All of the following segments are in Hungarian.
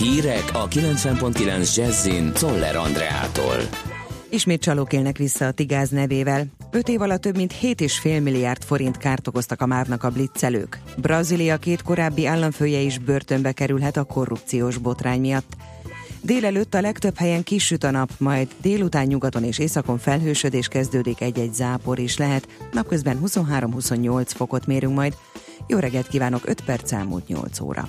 Hírek a 90.9 Jazzin Toller Andreától. Ismét csalók élnek vissza a Tigáz nevével. Öt év alatt több mint 7,5 milliárd forint kárt okoztak a mávnak a blitzelők. Brazília két korábbi államfője is börtönbe kerülhet a korrupciós botrány miatt. Délelőtt a legtöbb helyen kisüt a nap, majd délután nyugaton és északon felhősödés kezdődik, egy-egy zápor is lehet. Napközben 23-28 fokot mérünk majd. Jó reggelt kívánok, 5 perc elmúlt 8 óra.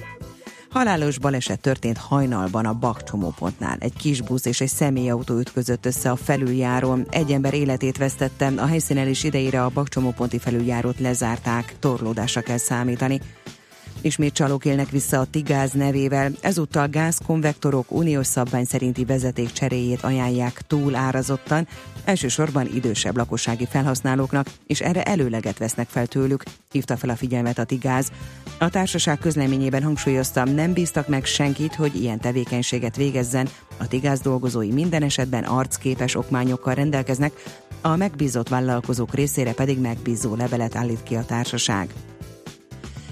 Halálos baleset történt hajnalban a Bak csomópontnál. Egy kis busz és egy személyautó ütközött össze a felüljáron. Egy ember életét vesztette, a helyszínen is idejére a Bak csomóponti felüljárót lezárták, torlódásra kell számítani. Ismét csalók élnek vissza a Tigáz nevével, ezúttal gázkonvektorok uniós szabvány szerinti vezeték cseréjét ajánlják túl árazottan, elsősorban idősebb lakossági felhasználóknak, és erre előleget vesznek fel tőlük, hívta fel a figyelmet a Tigáz. A társaság közleményében hangsúlyozta, nem bíztak meg senkit, hogy ilyen tevékenységet végezzen, a Tigáz dolgozói minden esetben arcképes okmányokkal rendelkeznek, a megbízott vállalkozók részére pedig megbízó levelet állít ki a társaság.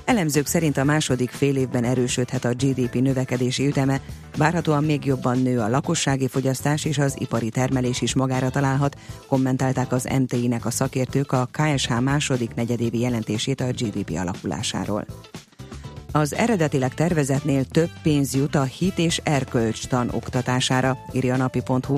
Elemzők szerint a második fél évben erősödhet a GDP növekedési üteme, várhatóan még jobban nő a lakossági fogyasztás és az ipari termelés is magára találhat, kommentálták az MTI-nek a szakértők a KSH második negyedévi jelentését a GDP alakulásáról. Az eredetileg tervezetnél több pénz jut a hit és erkölcstan oktatására, írja a napi.hu.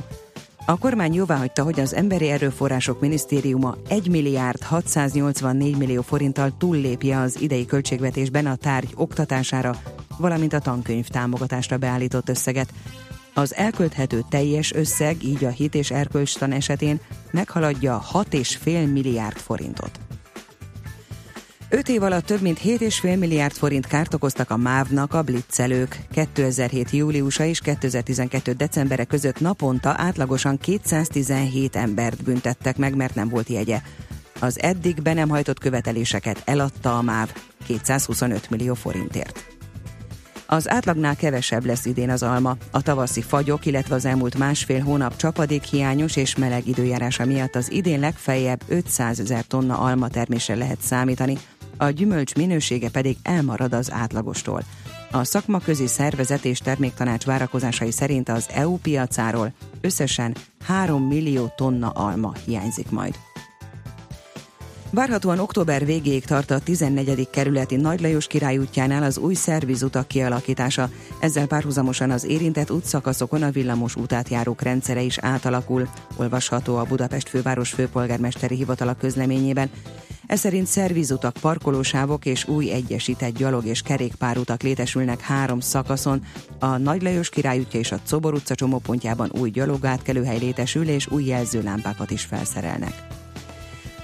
A kormány jóváhagyta, hogy az Emberi Erőforrások Minisztériuma 1 milliárd 684 millió forinttal túllépje az idei költségvetésben a tárgy oktatására, valamint a tankönyv támogatásra beállított összeget. Az elkölthető teljes összeg, így a hit és erkölcstan esetén meghaladja 6,5 milliárd forintot. Öt év alatt több mint 7,5 milliárd forint kárt okoztak a MÁV-nak a blitzelők. 2007. júliusa és 2012. decembere között naponta átlagosan 217 embert büntettek meg, mert nem volt jegye. Az eddig be nem hajtott követeléseket eladta a MÁV 225 millió forintért. Az átlagnál kevesebb lesz idén az alma. A tavaszi fagyok, illetve az elmúlt másfél hónap csapadék hiányos és meleg időjárása miatt az idén legfeljebb 500 ezer tonna alma termésre lehet számítani, a gyümölcs minősége pedig elmarad az átlagostól. A szakmaközi szervezet és terméktanács várakozásai szerint az EU piacáról összesen 3 millió tonna alma hiányzik majd. Várhatóan október végéig tart a 14. kerületi Nagy Lajos király útjánál az új szervizutak kialakítása. Ezzel párhuzamosan az érintett útszakaszokon a villamos útátjárók rendszere is átalakul, olvasható a Budapest főváros főpolgármesteri hivatala közleményében. Ez szerint szervizutak, parkolósávok és új egyesített gyalog és kerékpárutak létesülnek három szakaszon. A Nagy Lajos király útja és a Cobor utca csomópontjában új gyalogátkelőhely létesül és új jelzőlámpákat is felszerelnek.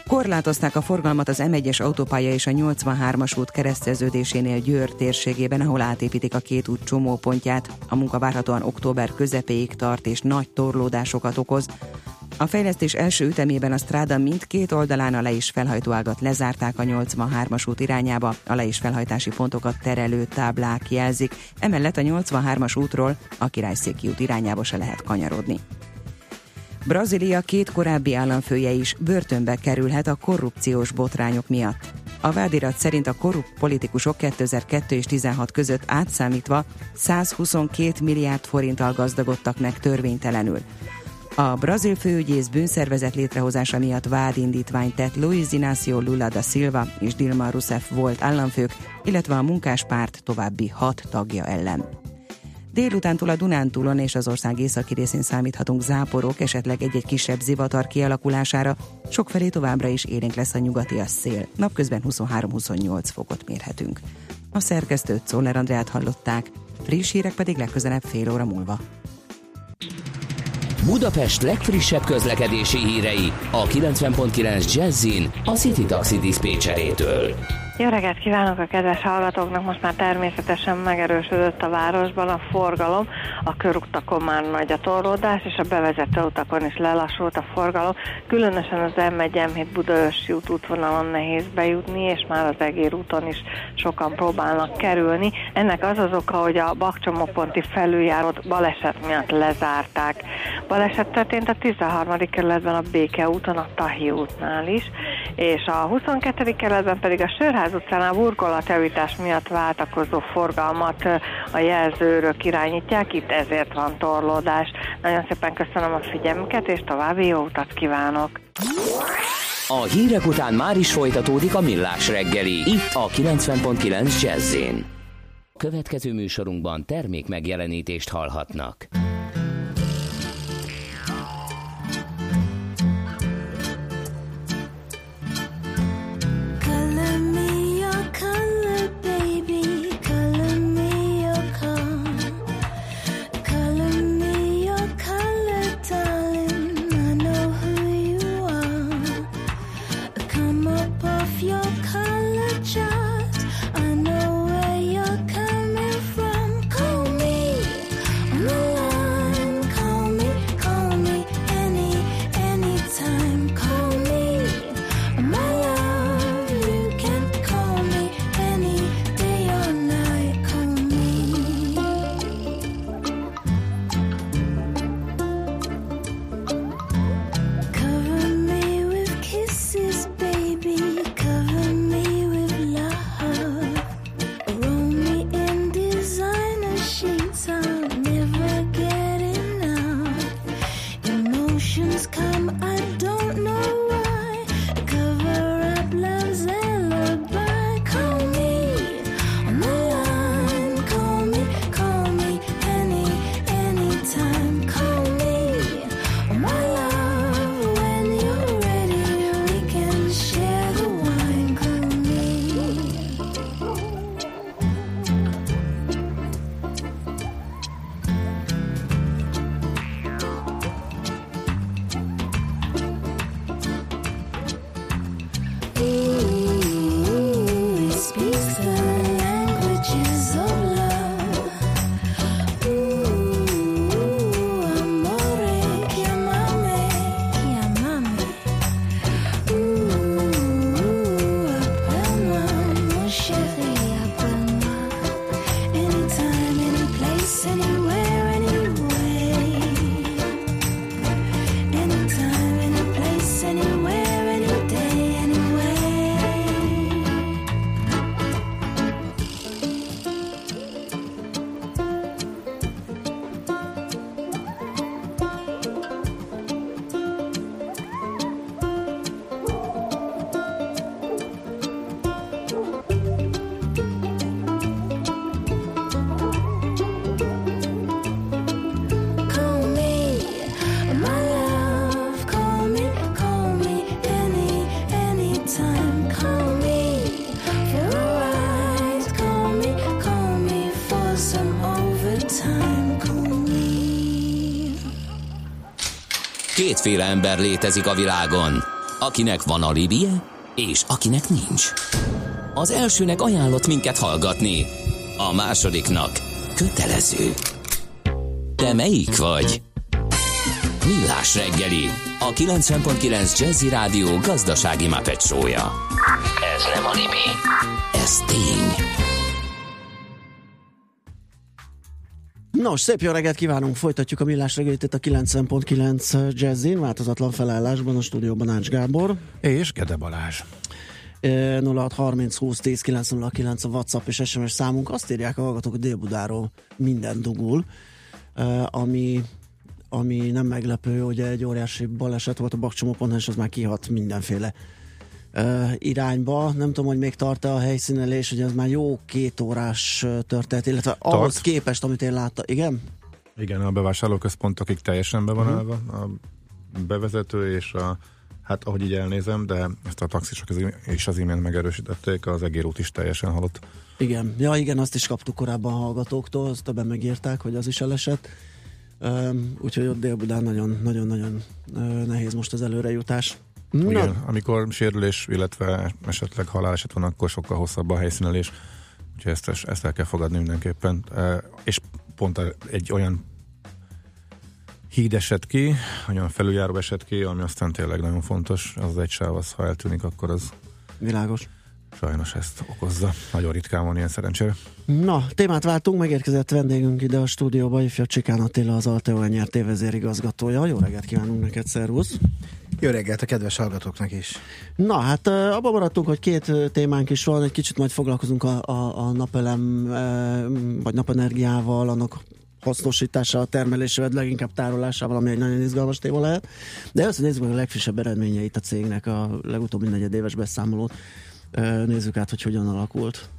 Korlátozták a forgalmat az M1-es autópálya és a 83-as út kereszteződésénél Győr térségében, ahol átépítik a két út csomópontját. A munka várhatóan október közepéig tart és nagy torlódásokat okoz. A fejlesztés első ütemében a stráda mindkét oldalán a le is felhajtó ágat lezárták a 83-as út irányába, a le is felhajtási pontokat terelő táblák jelzik, emellett a 83-as útról a Királyszéki út irányába se lehet kanyarodni. Brazília két korábbi államfője is börtönbe kerülhet a korrupciós botrányok miatt. A vádirat szerint a korrupt politikusok 2002 és 16 között átszámítva 122 milliárd forinttal gazdagodtak meg törvénytelenül. A brazil főügyész bűnszervezet létrehozása miatt vádindítványt tett Luiz Inácio Lula da Silva és Dilma Rousseff volt államfők, illetve a munkáspárt további hat tagja ellen. Délutántól a Dunántúlon és az ország északi részén számíthatunk záporok, esetleg egy-egy kisebb zivatar kialakulására, sokfelé továbbra is élénk lesz a nyugati szél. Napközben 23-28 fokot mérhetünk. A szerkesztőt Szoller Andrát hallották, friss hírek pedig legközelebb fél óra múlva. Budapest legfrissebb közlekedési hírei a 90.9 Jazzin a City Taxi Dispécsejétől. Jó reggelt kívánok a kedves hallgatóknak! Most már természetesen megerősödött a városban a forgalom, a körutakon már nagy a torlódás, és a bevezető utakon is lelassult a forgalom. Különösen az M1 m Budaörsi út útvonalon nehéz bejutni, és már az Egér úton is sokan próbálnak kerülni. Ennek az az oka, hogy a Bakcsomóponti felüljárót baleset miatt lezárták. Baleset történt a 13. kerületben a Béke úton, a Tahi útnál is, és a 22. kerületben pedig a Sörház utcán a burkolatjavítás miatt váltakozó forgalmat a jelzőrök irányítják, itt ezért van torlódás. Nagyon szépen köszönöm a figyelmüket, és további jó utat kívánok! A hírek után már is folytatódik a millás reggeli, itt a 90.9 jazz Következő műsorunkban termék megjelenítést hallhatnak. Kétféle ember létezik a világon, akinek van a libie, és akinek nincs. Az elsőnek ajánlott minket hallgatni, a másodiknak kötelező. Te melyik vagy? Millás reggeli, a 90.9 Jazzy Rádió gazdasági mapetsója. Ez nem animi, ez tény. Nos, szép jó reggelt kívánunk, folytatjuk a millás reggelit itt a 90.9 Jazzin, változatlan felállásban a stúdióban Ács Gábor. És Gede Balázs. 0630 20 10 909 a WhatsApp és SMS számunk. Azt írják a hallgatók, hogy Dél-Budáról minden dugul, ami, ami nem meglepő, hogy egy óriási baleset volt a Bakcsomóponton, és az már kihat mindenféle irányba. Nem tudom, hogy még tart a helyszínelés, hogy ez már jó két órás történet, illetve tart. ahhoz képest, amit én láttam. Igen? Igen, a bevásárlóközpontokig teljesen be van uh-huh. a bevezető, és a Hát ahogy így elnézem, de ezt a taxisok is az imént megerősítették, az egérút is teljesen halott. Igen, ja igen, azt is kaptuk korábban hallgatóktól, azt többen megírták, hogy az is elesett. Úgyhogy ott Dél-Budán nagyon-nagyon-nagyon nehéz most az előrejutás. Igen, amikor sérülés, illetve esetleg haláleset van, akkor sokkal hosszabb a helyszínelés, úgyhogy ezt, ezt el kell fogadni mindenképpen. És pont egy olyan híd esett ki, olyan felüljáró esett ki, ami aztán tényleg nagyon fontos, az egy sáv, az, ha eltűnik, akkor az Világos. Sajnos ezt okozza. Nagyon ritkán van ilyen szerencsére. Na, témát váltunk, megérkezett vendégünk ide a stúdióba, ifja Csikán Attila, az Alteo NRT vezérigazgatója. Jó reggelt kívánunk neked, szervusz! Jó reggelt a kedves hallgatóknak is! Na, hát abban maradtunk, hogy két témánk is van, egy kicsit majd foglalkozunk a, a, a napelem vagy napenergiával, annak hasznosítással, termelésével, leginkább tárolásával, ami egy nagyon izgalmas téma lehet. De először nézzük meg a legfrissebb eredményeit a cégnek, a legutóbbi negyedéves beszámolót. Nézzük át, hogy hogyan alakult.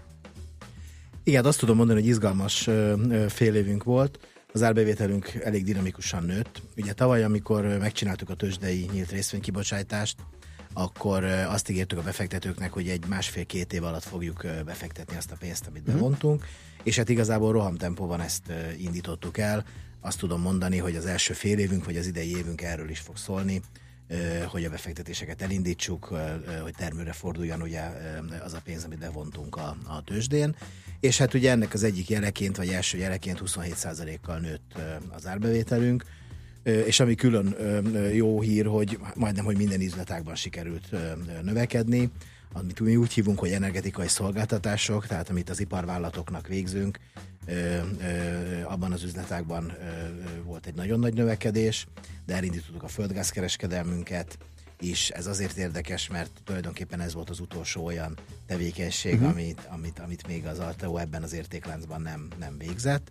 Igen, azt tudom mondani, hogy izgalmas fél évünk volt. Az árbevételünk elég dinamikusan nőtt. Ugye tavaly, amikor megcsináltuk a tőzsdei nyílt részvénykibocsátást, akkor azt ígértük a befektetőknek, hogy egy másfél-két év alatt fogjuk befektetni azt a pénzt, amit mhm. bevontunk, és hát igazából rohamtempóban ezt indítottuk el. Azt tudom mondani, hogy az első fél évünk, vagy az idei évünk erről is fog szólni, hogy a befektetéseket elindítsuk, hogy termőre forduljon ugye az a pénz, amit bevontunk a, a tőzsdén. És hát ugye ennek az egyik jeleként, vagy első jeleként 27%-kal nőtt az árbevételünk, és ami külön jó hír, hogy majdnem, hogy minden üzletágban sikerült növekedni, amit mi úgy hívunk, hogy energetikai szolgáltatások, tehát amit az iparvállalatoknak végzünk, abban az üzletágban volt egy nagyon nagy növekedés, de elindítottuk a földgázkereskedelmünket, is. Ez azért érdekes, mert tulajdonképpen ez volt az utolsó olyan tevékenység, uh-huh. amit, amit, amit még az Alteo ebben az értékláncban nem, nem végzett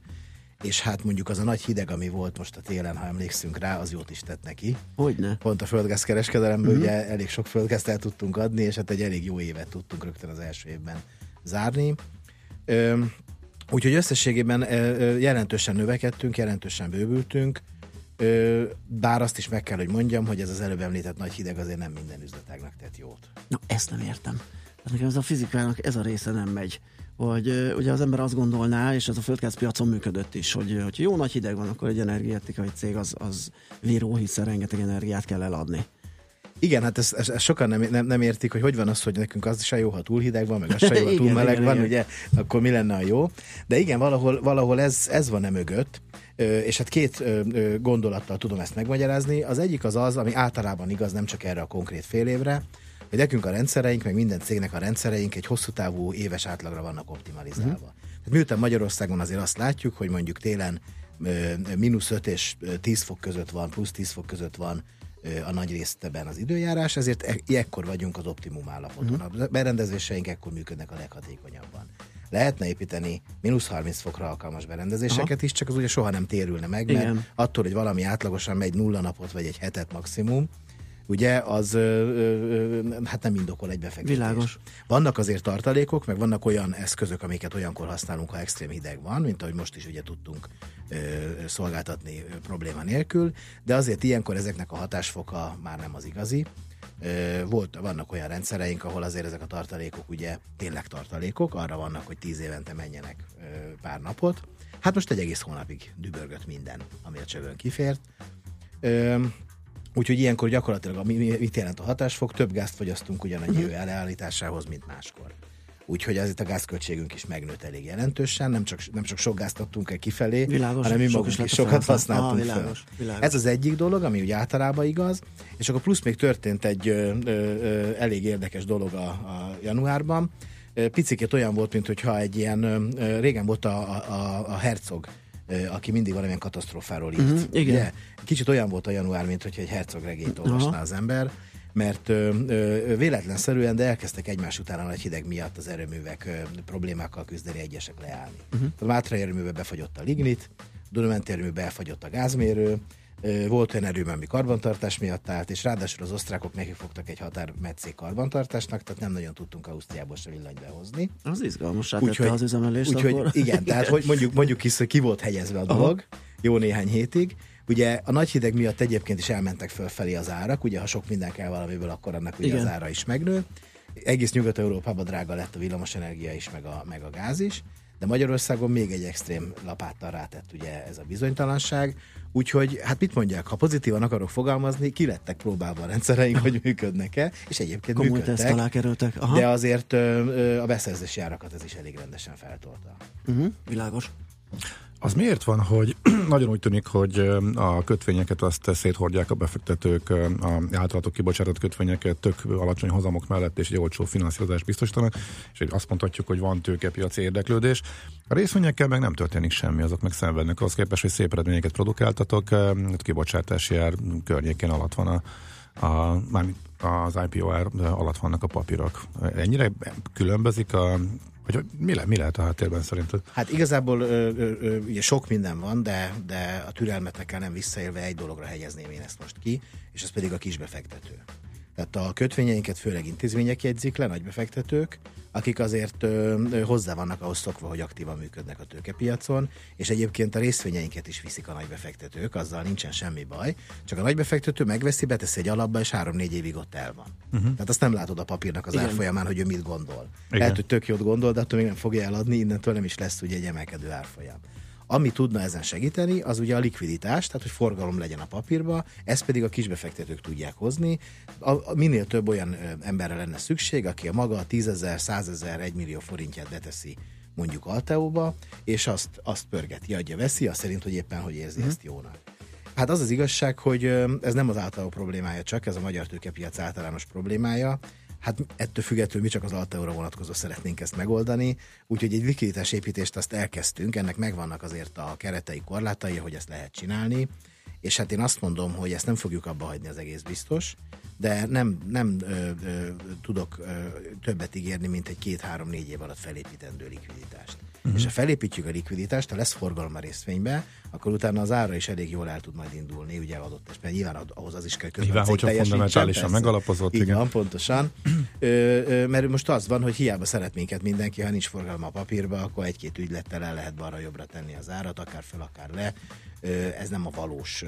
és hát mondjuk az a nagy hideg, ami volt most a télen, ha emlékszünk rá, az jót is tett neki. Hogyne. Pont a földgázkereskedelemből uh-huh. ugye elég sok földgázt el tudtunk adni, és hát egy elég jó évet tudtunk rögtön az első évben zárni. Ö, úgyhogy összességében jelentősen növekedtünk, jelentősen bővültünk, bár azt is meg kell, hogy mondjam, hogy ez az előbb említett nagy hideg azért nem minden üzletágnak tett jót. Na, ezt nem értem. Nekem ez a fizikának ez a része nem megy hogy ugye az ember azt gondolná, és ez a földgázpiacon működött is, hogy, hogy jó nagy hideg van, akkor egy energetikai cég az, az viró, hiszen rengeteg energiát kell eladni. Igen, hát ezt, ezt, ezt sokan nem, nem, nem értik, hogy hogy van az, hogy nekünk az se jó, ha túl hideg van, meg az se jó, ha túl igen, meleg igen, van, igen. ugye, akkor mi lenne a jó. De igen, valahol, valahol ez, ez van e mögött, és hát két gondolattal tudom ezt megmagyarázni. Az egyik az az, ami általában igaz, nem csak erre a konkrét fél évre, hogy nekünk a rendszereink, meg minden cégnek a rendszereink egy hosszú távú éves átlagra vannak optimalizálva. Uh-huh. Tehát miután Magyarországon azért azt látjuk, hogy mondjuk télen mínusz 5 és 10 fok között van, plusz 10 fok között van a nagy résztben az időjárás, ezért e- ekkor vagyunk az optimum állapoton. Uh-huh. A berendezéseink ekkor működnek a leghatékonyabban. Lehetne építeni mínusz 30 fokra alkalmas berendezéseket Aha. is, csak az ugye soha nem térülne meg, mert Igen. attól, hogy valami átlagosan megy nulla napot, vagy egy hetet maximum, ugye az ö, ö, hát nem indokol egy befektetés. Világos. Vannak azért tartalékok, meg vannak olyan eszközök, amiket olyankor használunk, ha extrém hideg van, mint ahogy most is ugye tudtunk ö, szolgáltatni ö, probléma nélkül, de azért ilyenkor ezeknek a hatásfoka már nem az igazi. Volt, vannak olyan rendszereink, ahol azért ezek a tartalékok ugye tényleg tartalékok, arra vannak, hogy tíz évente menjenek pár napot. Hát most egy egész hónapig dübörgött minden, ami a csövön kifért. Úgyhogy ilyenkor gyakorlatilag mit jelent a hatásfok? Több gázt fogyasztunk ugyanannyi uh-huh. leállításához, mint máskor. Úgyhogy ezért a gázköltségünk is megnőtt elég jelentősen, nem csak, nem csak sok gázt adtunk el kifelé, világos, hanem mi magunk is sokat használtunk ah, világos, fel. Világos. Ez az egyik dolog, ami ugye általában igaz, és akkor plusz még történt egy ö, ö, ö, elég érdekes dolog a, a januárban. Picikét olyan volt, mintha egy ilyen, ö, régen volt a, a, a Herzog aki mindig valamilyen katasztrófáról írt. Uh-huh, igen. Ugye? Kicsit olyan volt a január, mint hogyha egy hercog regényt olvasná uh-huh. az ember, mert ö, ö, véletlenszerűen, de elkezdtek egymás után a nagy hideg miatt az erőművek ö, problémákkal küzdeni, egyesek leállni. Uh-huh. A Mátra erőműbe befagyott a lignit, Dunamenti erőműbe elfagyott a gázmérő, volt olyan erőm, ami karbantartás miatt állt, és ráadásul az osztrákok neki fogtak egy határmetszé karbantartásnak, tehát nem nagyon tudtunk Ausztriából se villanyt behozni. Az izgalmas úgyhogy, az üzemelést úgyhogy, akkor. Igen, tehát hogy mondjuk, mondjuk ki, ki volt hegyezve a dolog, Aha. jó néhány hétig, Ugye a nagy hideg miatt egyébként is elmentek fölfelé az árak, ugye ha sok minden kell valamiből, akkor annak ugye Igen. az ára is megnő. Egész Nyugat-Európában drága lett a villamosenergia is, meg a, meg a gáz is, de Magyarországon még egy extrém lapáttal rátett ugye ez a bizonytalanság, úgyhogy hát mit mondják, ha pozitívan akarok fogalmazni, ki lettek próbálva a rendszereink, hogy működnek-e, és egyébként Komoly működtek. alá kerültek. Aha. De azért ö, ö, a beszerzési árakat ez is elég rendesen feltolta. Uh-huh, világos. Az miért van, hogy nagyon úgy tűnik, hogy a kötvényeket azt széthordják a befektetők, a általatok kibocsátott kötvényeket tök alacsony hozamok mellett és egy olcsó finanszírozást biztosítanak, és azt mondhatjuk, hogy van tőkepiaci érdeklődés. A részvényekkel meg nem történik semmi, azok meg szenvednek. Az képest, hogy szép eredményeket produkáltatok, kibocsátási ár környékén alatt van a, a, mármint az IPO ár alatt vannak a papírok. Ennyire különbözik a vagy mi, le, mi lehet a háttérben szerinted? Hát igazából ö, ö, ö, ugye sok minden van, de, de a türelmetekkel nem visszaélve egy dologra hegyezném én ezt most ki, és ez pedig a kisbefektető. Tehát a kötvényeinket főleg intézmények jegyzik le, nagybefektetők, akik azért ö, ö, hozzá vannak ahhoz szokva, hogy aktívan működnek a tőkepiacon, és egyébként a részvényeinket is viszik a nagybefektetők, azzal nincsen semmi baj, csak a nagybefektető megveszi, beteszi egy alapba, és három-négy évig ott el van. Uh-huh. Tehát azt nem látod a papírnak az árfolyamán, hogy ő mit gondol. Igen. Lehet, hogy tök jót gondol, de attól még nem fogja eladni, innentől nem is lesz ugye egy emelkedő árfolyam. Ami tudna ezen segíteni, az ugye a likviditás, tehát hogy forgalom legyen a papírba, ezt pedig a kisbefektetők tudják hozni. A, a, minél több olyan emberre lenne szükség, aki a maga 10 ezer, 100 ezer, 1 millió forintját beteszi mondjuk Alteóba, és azt, azt pörgeti, adja, veszi, azt szerint, hogy éppen hogy érzi mm. ezt jónak. Hát az az igazság, hogy ez nem az általában problémája csak, ez a magyar tőkepiac általános problémája, Hát ettől függetlenül mi csak az Alteóra vonatkozó szeretnénk ezt megoldani, úgyhogy egy likviditás építést azt elkezdtünk, ennek megvannak azért a keretei korlátai, hogy ezt lehet csinálni, és hát én azt mondom, hogy ezt nem fogjuk abba hagyni az egész biztos, de nem, nem ö, ö, tudok ö, többet ígérni, mint egy két-három-négy év alatt felépítendő likviditást. Uh-huh. És ha felépítjük a likviditást, ha lesz forgalom a részvénybe, akkor utána az ára is elég jól el tud majd indulni, ugye adott esetben nyilván ahhoz az is kell közben Nyilván, hogyha fundamentálisan megalapozott. Így igen. van, pontosan. Ö, ö, mert most az van, hogy hiába szeret minket mindenki, ha nincs forgalma a papírba, akkor egy-két ügylettel el lehet balra-jobbra tenni az árat, akár fel, akár le. Ö, ez nem a valós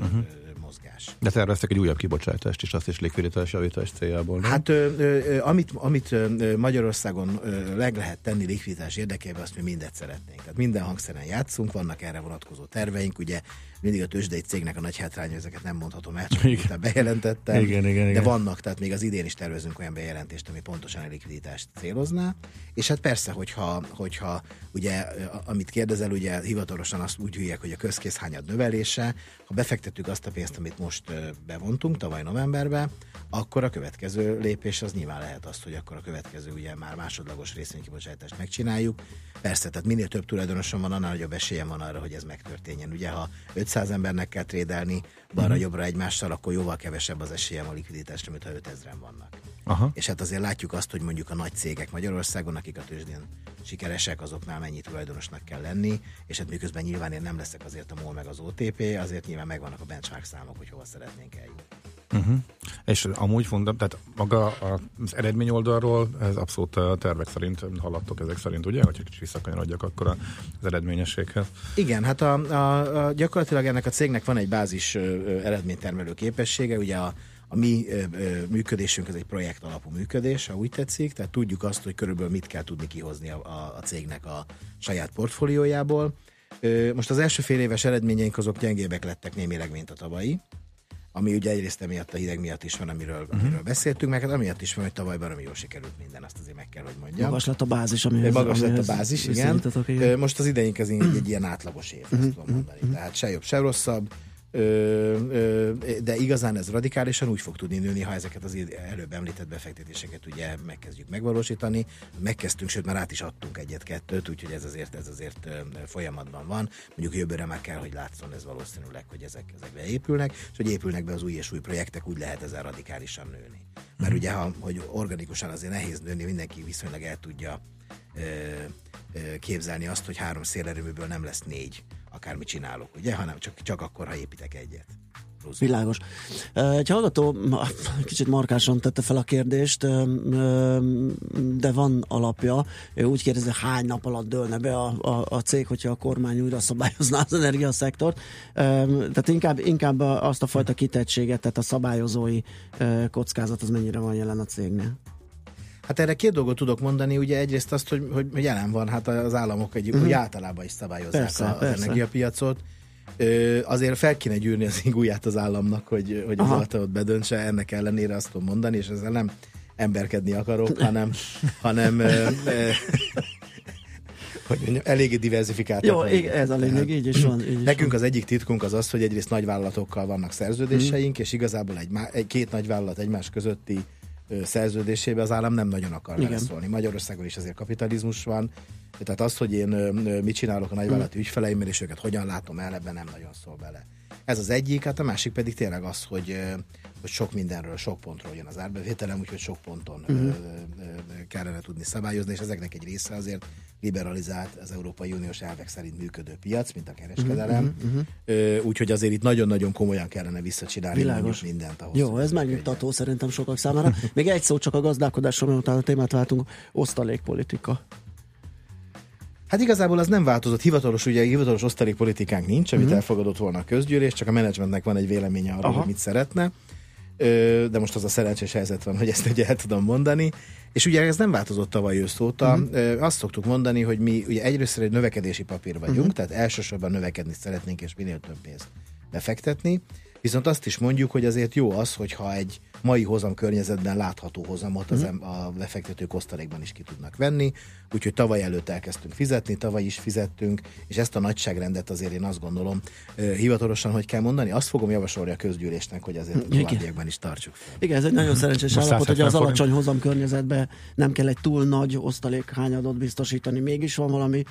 uh-huh. mozgás. De terveztek egy újabb kibocsátást is, azt is likviditás javítás céljából. Nem? Hát ö, ö, amit, amit Magyarországon ö, leg lehet tenni likviditás érdekében, azt mi mindet szeretnénk. Tehát minden hangszeren játszunk, vannak erre vonatkozó terveink, ugye mindig a tőzsdei cégnek a nagy hátránya, ezeket nem mondhatom el, csak igen. bejelentettem. Igen, igen, de igen. vannak, tehát még az idén is tervezünk olyan bejelentést, ami pontosan a likviditást célozná. És hát persze, hogyha, hogyha ugye, amit kérdezel, ugye hivatalosan azt úgy hülyek, hogy a közkészhányad növelése, ha befektettük azt a pénzt, amit most bevontunk tavaly novemberbe, akkor a következő lépés az nyilván lehet az, hogy akkor a következő ugye már másodlagos részvénykibocsátást megcsináljuk. Persze, tehát minél több tulajdonosom van, annál nagyobb esélye van arra, hogy ez megtörténjen. Ugye, ha 500 embernek kell trédelni balra-jobbra egymással, akkor jóval kevesebb az esélyem a likviditásra, mint ha 5000-en vannak. Aha. És hát azért látjuk azt, hogy mondjuk a nagy cégek Magyarországon, akik a tőzsdén sikeresek, azoknál mennyi tulajdonosnak kell lenni, és hát miközben nyilván én nem leszek azért a MOL meg az OTP, azért nyilván megvannak a benchmark számok, hogy hova szeretnénk eljutni. Uh-huh. És amúgy fundam, tehát maga az eredmény oldalról, ez abszolút a tervek szerint haladtok ezek szerint, ugye? Hogy kicsit visszakanyarodjak akkor az eredményességhez. Igen, hát a, a, a, gyakorlatilag ennek a cégnek van egy bázis eredménytermelő képessége, ugye a, a mi ö, ö, működésünk ez egy projekt alapú működés, ha úgy tetszik, tehát tudjuk azt, hogy körülbelül mit kell tudni kihozni a, a, a cégnek a saját portfóliójából. Ö, most az első fél éves eredményeink azok gyengébbek lettek némileg, mint a tavalyi ami ugye egyrészt emiatt a hideg miatt is van, amiről, uh-huh. amiről beszéltünk, meg hát amiatt is van, hogy tavaly baromi jól sikerült minden, azt azért meg kell, hogy mondjam. Magas lett a bázis, ami Magas lett a bázis, igen. igen. Most az idejünk ez egy, egy ilyen átlagos év, uh-huh. ezt tudom mondani. Uh-huh. Tehát se jobb, se rosszabb. De igazán ez radikálisan úgy fog tudni nőni, ha ezeket az előbb említett befektetéseket ugye megkezdjük megvalósítani. Megkezdtünk, sőt már át is adtunk egyet-kettőt, úgyhogy ez azért, ez azért folyamatban van. Mondjuk jövőre már kell, hogy látszon ez valószínűleg, hogy ezek, ezek beépülnek, és hogy épülnek be az új és új projektek, úgy lehet ezzel radikálisan nőni. Mert ugye, ha, hogy organikusan azért nehéz nőni, mindenki viszonylag el tudja képzelni azt, hogy három szélerőműből nem lesz négy akármit csinálok, ugye, hanem csak, csak akkor, ha építek egyet. Plusz. Világos. Egy hallgató kicsit markásan tette fel a kérdést, de van alapja. Ő úgy kérdezi, hány nap alatt dőlne be a, a, a cég, hogyha a kormány újra szabályozná az energiaszektort. Tehát inkább, inkább azt a fajta kitettséget, tehát a szabályozói kockázat az mennyire van jelen a cégnél? Hát erre két dolgot tudok mondani, ugye egyrészt azt, hogy, hogy, hogy jelen van, hát az államok egy, uh-huh. általában is szabályozzák Persze, a, az persze. energiapiacot. Ö, azért fel kéne gyűrni az ingúját az államnak, hogy, hogy az altaot bedöntse, ennek ellenére azt tudom mondani, és ezzel nem emberkedni akarok, hanem, hanem ö, ö, hogy mondjam, eléggé diversifikáltak. Jó, igen, ez a lényeg, így is van. Így Nekünk van. az egyik titkunk az az, hogy egyrészt nagyvállalatokkal vannak szerződéseink, és igazából egy, egy két nagyvállalat egymás közötti szerződésébe az állam nem nagyon akar Igen. beleszólni. Magyarországon is azért kapitalizmus van, tehát az, hogy én mit csinálok a nagyvállalati ügyfeleimmel, és őket hogyan látom el, ebben nem nagyon szól bele. Ez az egyik, hát a másik pedig tényleg az, hogy, hogy sok mindenről, sok pontról jön az árbevételem, úgyhogy sok ponton uh-huh. kellene tudni szabályozni, és ezeknek egy része azért liberalizált az Európai Uniós elvek szerint működő piac, mint a kereskedelem. Uh-huh, uh-huh. Úgyhogy azért itt nagyon-nagyon komolyan kellene visszacsinálni Világos. mindent. Ahhoz, Jó, ez megnyugtató szerintem sokak számára. Még egy szó csak a gazdálkodásról, mert utána a témát váltunk. Osztalékpolitika. Hát igazából az nem változott. Hivatalos, ugye hivatalos osztalékpolitikánk nincs, amit uh-huh. elfogadott volna a közgyűlés, csak a menedzsmentnek van egy véleménye arról, Aha. hogy mit szeretne. De most az a szerencsés helyzet van, hogy ezt ugye el tudom mondani. És ugye ez nem változott tavaly ősz óta. Uh-huh. Azt szoktuk mondani, hogy mi ugye egyrészt egy növekedési papír vagyunk, uh-huh. tehát elsősorban növekedni szeretnénk, és minél több pénzt befektetni. Viszont azt is mondjuk, hogy azért jó az, hogyha egy mai hozam környezetben látható hozamot az em- a befektetők osztalékban is ki tudnak venni. Úgyhogy tavaly előtt elkezdtünk fizetni, tavaly is fizettünk, és ezt a nagyságrendet azért én azt gondolom, hivatalosan, hogy kell mondani, azt fogom javasolni a közgyűlésnek, hogy azért a Igen. továbbiakban is tartsuk fel. Igen, ez egy nagyon szerencsés Most állapot, hogy az 170 forint. alacsony hozam környezetben nem kell egy túl nagy osztalékhányadot biztosítani. Mégis van valami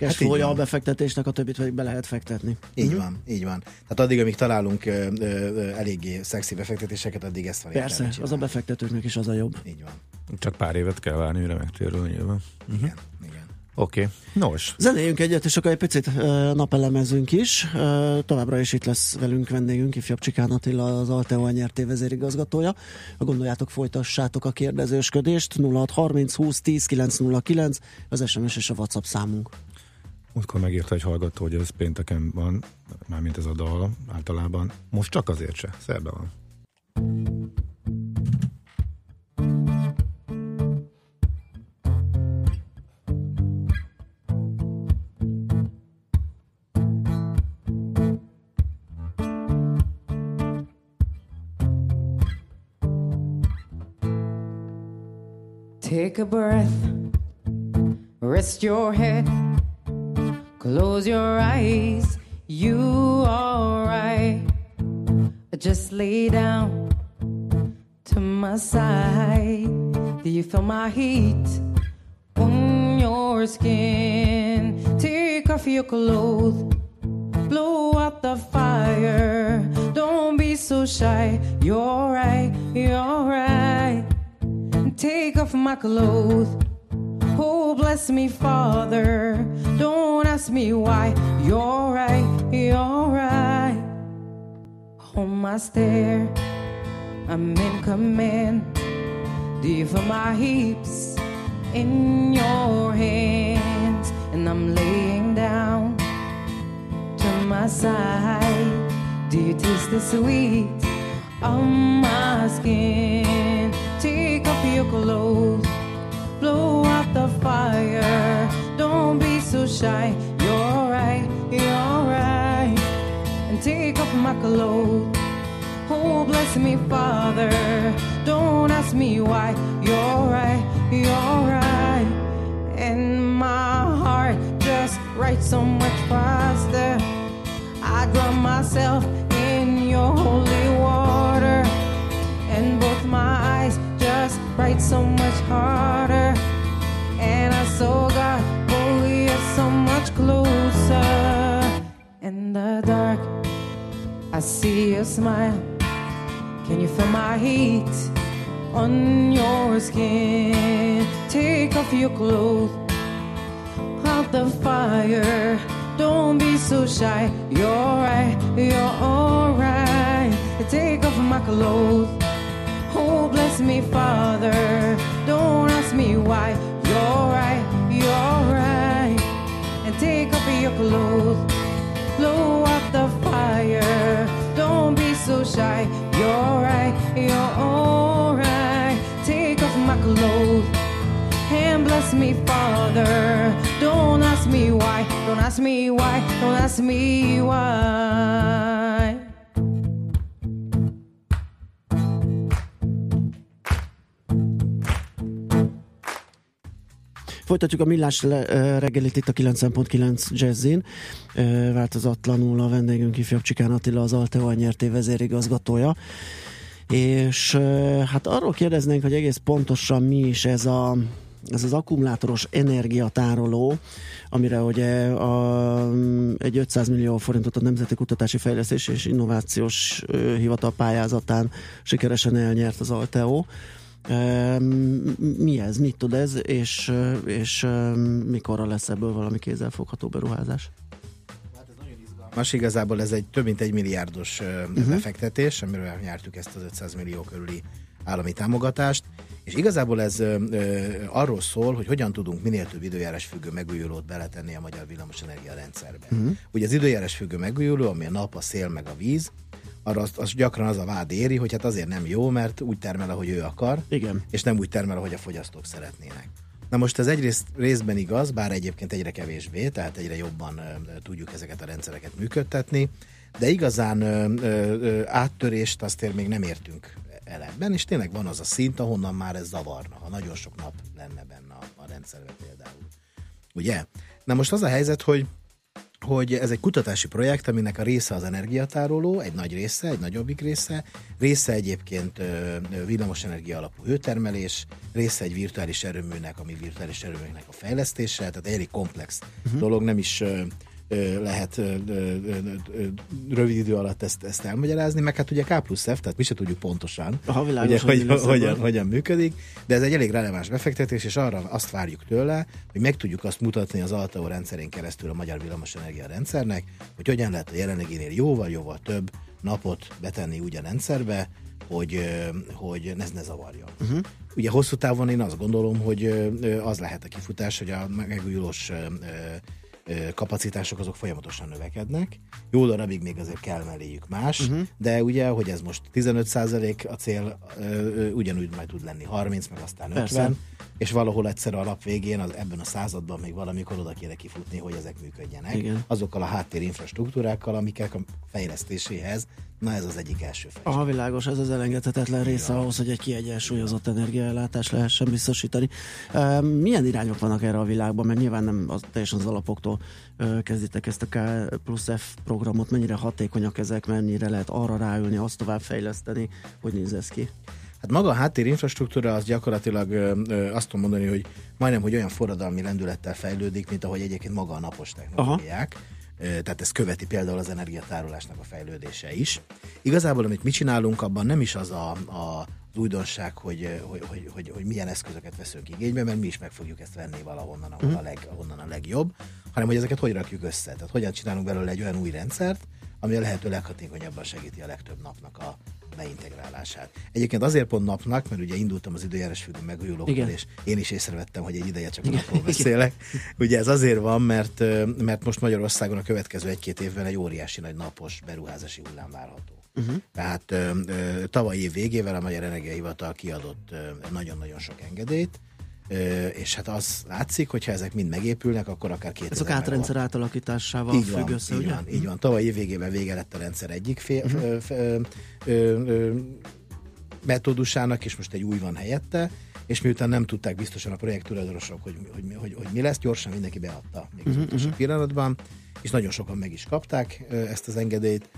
Hát cash így flow a befektetésnek, a többit pedig be lehet fektetni. Így van, így van. Tehát addig, amíg találunk ö, ö, ö, eléggé szexi befektetéseket, addig ezt van Persze, az a csinálni. befektetőknek is az a jobb. Így van. Csak pár évet kell várni, mire megtérül nyilván. Igen, igen. Oké. Okay. Nos, Zenéljünk egyet, és akkor egy picit uh, napelemezünk is. Uh, továbbra is itt lesz velünk vendégünk, ifjabb Csikán Attila, az Alteo NRT vezérigazgatója. Gondoljátok, folytassátok a kérdezősködést. 0630 20 10 909, az SMS és a WhatsApp számunk. Múltkor megírta egy hallgató, hogy ez pénteken van, mármint ez a dal általában. Most csak azért se, szerbe van. Take a breath, rest your head, close your eyes. You alright? Just lay down to my side. Do you feel my heat on your skin? Take off your clothes, blow out the fire. Don't be so shy. You're right, you're right take off my clothes. Oh, bless me, Father. Don't ask me why. You're right, you're right. On my stair, I'm in command. You my heaps in your hands? And I'm laying down to my side. Do you taste the sweet on my skin? Take off your clothes, blow the fire. Don't be so shy. You're right, you're right. And take off my clothes. Oh, bless me, Father. Don't ask me why. You're right, you're right. And my heart just writes so much faster. I drown myself in your holy water. And both my eyes just write so much harder. Saw God, oh, you're so much closer. In the dark, I see your smile. Can you feel my heat on your skin? Take off your clothes out the fire. Don't be so shy. You're right, you're alright. Take off my clothes. Oh, bless me, Father. Ask me father. Don't ask me why. Don't ask me why. Don't ask me why. Folytatjuk a millás reggelit itt a 90.9 Jazzin. Változatlanul a vendégünk ifjabb Csikán Attila, az Alteo nyerté vezérigazgatója. És hát arról kérdeznénk, hogy egész pontosan mi is ez a ez az akkumulátoros energiatároló, amire ugye a, egy 500 millió forintot a Nemzeti Kutatási Fejlesztés és Innovációs Hivatal pályázatán sikeresen elnyert az Alteo. Mi ez, mit tud ez, és, és mikorra lesz ebből valami kézzelfogható beruházás? Most igazából ez egy több mint egy milliárdos uh-huh. befektetés, amiről nyertük ezt az 500 millió körüli állami támogatást, és igazából ez ö, ö, arról szól, hogy hogyan tudunk minél több időjárás függő megújulót beletenni a magyar villamosenergia rendszerbe. Uh-huh. Ugye az időjárás függő megújuló, ami a nap, a szél meg a víz, arra az, az gyakran az a vád éri, hogy hát azért nem jó, mert úgy termel, ahogy ő akar, Igen. és nem úgy termel, ahogy a fogyasztók szeretnének. Na most ez egyrészt részben igaz, bár egyébként egyre kevésbé, tehát egyre jobban ö, tudjuk ezeket a rendszereket működtetni, de igazán ö, ö, ö, áttörést azt még nem értünk el ebben, és tényleg van az a szint, ahonnan már ez zavarna, ha nagyon sok nap lenne benne a, a rendszerben például. Ugye? Na most az a helyzet, hogy hogy ez egy kutatási projekt, aminek a része az energiatároló, egy nagy része, egy nagyobbik része, része egyébként ö, villamosenergia alapú hőtermelés, része egy virtuális erőműnek, ami virtuális erőműnek a fejlesztése, tehát egy elég komplex uh-huh. dolog, nem is lehet rövid idő alatt ezt, ezt elmagyarázni, meg hát ugye K plusz F, tehát mi se tudjuk pontosan, Aha, világos, ugye, hogy hogy, hogyan, hogyan működik, de ez egy elég releváns befektetés, és arra azt várjuk tőle, hogy meg tudjuk azt mutatni az Alteo rendszerén keresztül a magyar villamosenergia rendszernek, hogy hogyan lehet a jelenleginél jóval-jóval több napot betenni úgy a rendszerbe, hogy, hogy ez ne zavarjon. Uh-huh. Ugye hosszú távon én azt gondolom, hogy az lehet a kifutás, hogy a megújulós kapacitások azok folyamatosan növekednek. Jó darabig még azért kell melléjük más, uh-huh. de ugye, hogy ez most 15% a cél, ugyanúgy majd tud lenni 30, meg aztán 50, Persze. és valahol egyszer a nap végén, az, ebben a században még valamikor oda kéne kifutni, hogy ezek működjenek. Igen. Azokkal a háttér infrastruktúrákkal, amikek a fejlesztéséhez, na ez az egyik első fel. Aha, világos, ez az elengedhetetlen része ahhoz, hogy egy kiegyensúlyozott energiaellátás lehessen biztosítani. Ehm, Milyen irányok vannak erre a világban? Mert nyilván nem az, teljesen az alapoktól kezditek ezt a K plusz F programot, mennyire hatékonyak ezek, mennyire lehet arra ráülni, azt tovább fejleszteni, hogy néz ez ki? Hát maga a háttér infrastruktúra az gyakorlatilag ö, ö, azt tudom mondani, hogy majdnem, hogy olyan forradalmi lendülettel fejlődik, mint ahogy egyébként maga a napos technológiák. Ö, Tehát ez követi például az energiatárolásnak a fejlődése is. Igazából, amit mi csinálunk, abban nem is az a, a az újdonság, hogy, hogy, hogy, hogy, hogy milyen eszközöket veszünk igénybe, mert mi is meg fogjuk ezt venni valahonnan, ahol a, leg, ahonnan a legjobb, hanem hogy ezeket hogy rakjuk össze. Tehát hogyan csinálunk belőle egy olyan új rendszert, ami a lehető leghatékonyabban segíti a legtöbb napnak a beintegrálását. Egyébként azért pont napnak, mert ugye indultam az időjárás függő megújulókkal, és én is észrevettem, hogy egy ideje csak a napról beszélek. Ugye ez azért van, mert, mert most Magyarországon a következő egy-két évben egy óriási nagy napos beruházási hullám várható. Uh-huh. Tehát ö, ö, tavaly év végével a Magyar Energiahivatal kiadott nagyon-nagyon sok engedélyt, ö, és hát az látszik, hogyha ezek mind megépülnek, akkor akár két Ez a kátrendszer átalakításával így függ van, össze, így ugye? van, így van. Tavaly év végében vége lett a rendszer egyik fél, Mhm. uh-huh. ö, ö, ö, metódusának, és most egy új van helyette, és miután nem tudták biztosan a projekt tulajdonosok, hogy, hogy, hogy, hogy, hogy mi lesz, gyorsan mindenki beadta még Mhm, az utolsó pillanatban, és nagyon sokan meg is kapták ö, ezt az engedélyt,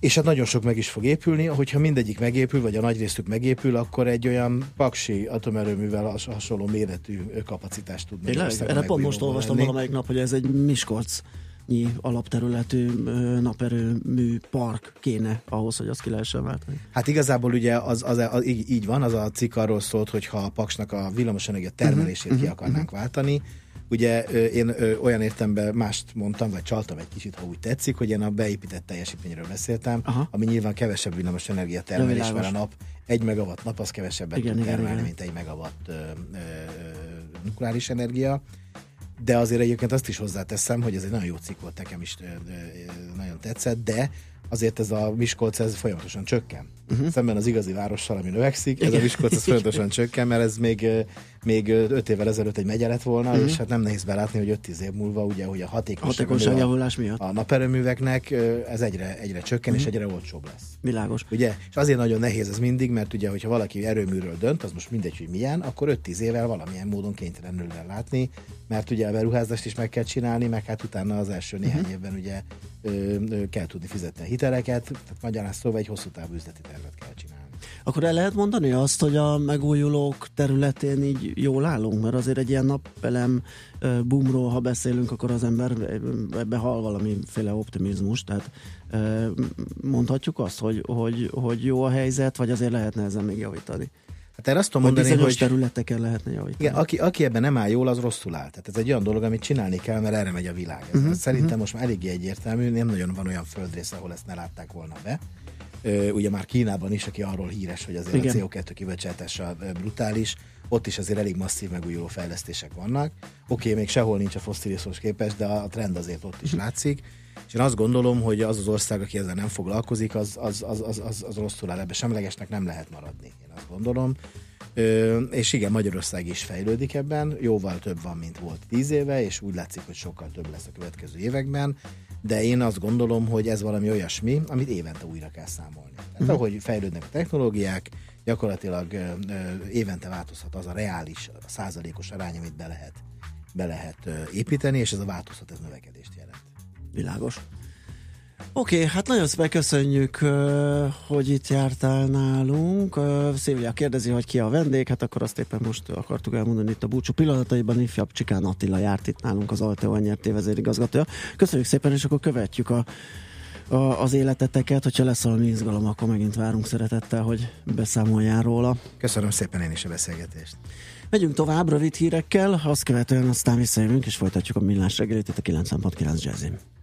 és hát nagyon sok meg is fog épülni, hogyha mindegyik megépül, vagy a nagy részük megépül, akkor egy olyan paksi atomerőművel has- hasonló méretű kapacitást tud Tényleg? Erre pont most olvastam valamelyik nap, hogy ez egy Miskolc alapterületű naperőmű park kéne ahhoz, hogy azt ki lehessen váltani. Hát igazából ugye az, az, az, így, így van, az a cikk arról szólt, hogy ha a Paksnak a villamosenergia termelését Mhm, uh-huh, ki akarnánk uh-huh. váltani, ugye én olyan értemben mást mondtam, vagy csaltam egy kicsit, ha úgy tetszik, hogy én a beépített teljesítményről beszéltem, Aha. ami nyilván kevesebb villamosenergia termelés, világos. mert a nap egy megawatt nap az kevesebbet Igen, tud igen, termelni, igen. mint egy megawatt ö, ö, nukleáris energia. De azért egyébként azt is hozzáteszem, hogy ez egy nagyon jó cikk volt, nekem is ö, ö, nagyon tetszett, de azért ez a Miskolc ez folyamatosan csökken. Uh-huh. szemben az igazi várossal, ami növekszik, ez a Miskolc az folyamatosan csökken, mert ez még, még öt évvel ezelőtt egy megye lett volna, uh-huh. és hát nem nehéz belátni, hogy 5-10 év múlva, ugye, hogy a hatékonyság miatt a naperőműveknek ez egyre, egyre csökken, uh-huh. és egyre olcsóbb lesz. Világos. Ugye, és azért nagyon nehéz ez mindig, mert ugye, hogyha valaki erőműről dönt, az most mindegy, hogy milyen, akkor 5-10 évvel valamilyen módon kénytelenül látni, mert ugye a beruházást is meg kell csinálni, meg hát utána az első néhány uh-huh. évben ugye ö, ö, kell tudni fizetni a hiteleket, tehát magyarán szóval egy hosszú távú üzleti tervet kell csinálni. Akkor el lehet mondani azt, hogy a megújulók területén így jól állunk, mert azért egy ilyen napelem boomról, ha beszélünk, akkor az ember ebbe hal valamiféle optimizmus, tehát mondhatjuk azt, hogy, hogy, hogy jó a helyzet, vagy azért lehetne ezen még javítani. Hát erre azt tudom mondani, hogy területeken lehetne javítani. Igen, aki, aki ebben nem áll jól, az rosszul áll. Tehát ez egy olyan dolog, amit csinálni kell, mert erre megy a világ. Uh-huh, Szerintem uh-huh. most már eléggé egyértelmű, nem nagyon van olyan földrész, ahol ezt ne látták volna be. Ugye már Kínában is, aki arról híres, hogy azért Igen. a CO2 kibocsátása brutális, ott is azért elég masszív megújuló fejlesztések vannak. Oké, okay, még sehol nincs a fosszilishoz képest, de a trend azért ott is látszik. És én azt gondolom, hogy az az ország, aki ezzel nem foglalkozik, az, az, az, az, az, az rosszul áll ebbe. Semlegesnek nem lehet maradni, én azt gondolom. Ö, és igen, Magyarország is fejlődik ebben, jóval több van, mint volt tíz éve, és úgy látszik, hogy sokkal több lesz a következő években, de én azt gondolom, hogy ez valami olyasmi, amit évente újra kell számolni. Tehát uh-huh. ahogy fejlődnek a technológiák, gyakorlatilag ö, ö, évente változhat az a reális, a százalékos arány, amit be lehet, be lehet ö, építeni, és ez a változhat, ez növekedést jelent. Világos. Oké, okay, hát nagyon szépen köszönjük, hogy itt jártál nálunk. Szilvia kérdezi, hogy ki a vendég, hát akkor azt éppen most akartuk elmondani itt a búcsú pillanataiban. Ifjabb Csikán Attila járt itt nálunk az Alteo nyert vezérigazgatója. Köszönjük szépen, és akkor követjük a, a, az életeteket, hogyha lesz valami izgalom, akkor megint várunk szeretettel, hogy beszámoljál róla. Köszönöm szépen én is a beszélgetést. Megyünk tovább rövid hírekkel, azt követően aztán visszajövünk, és folytatjuk a millás reggelit itt a 90.9 Jazzin.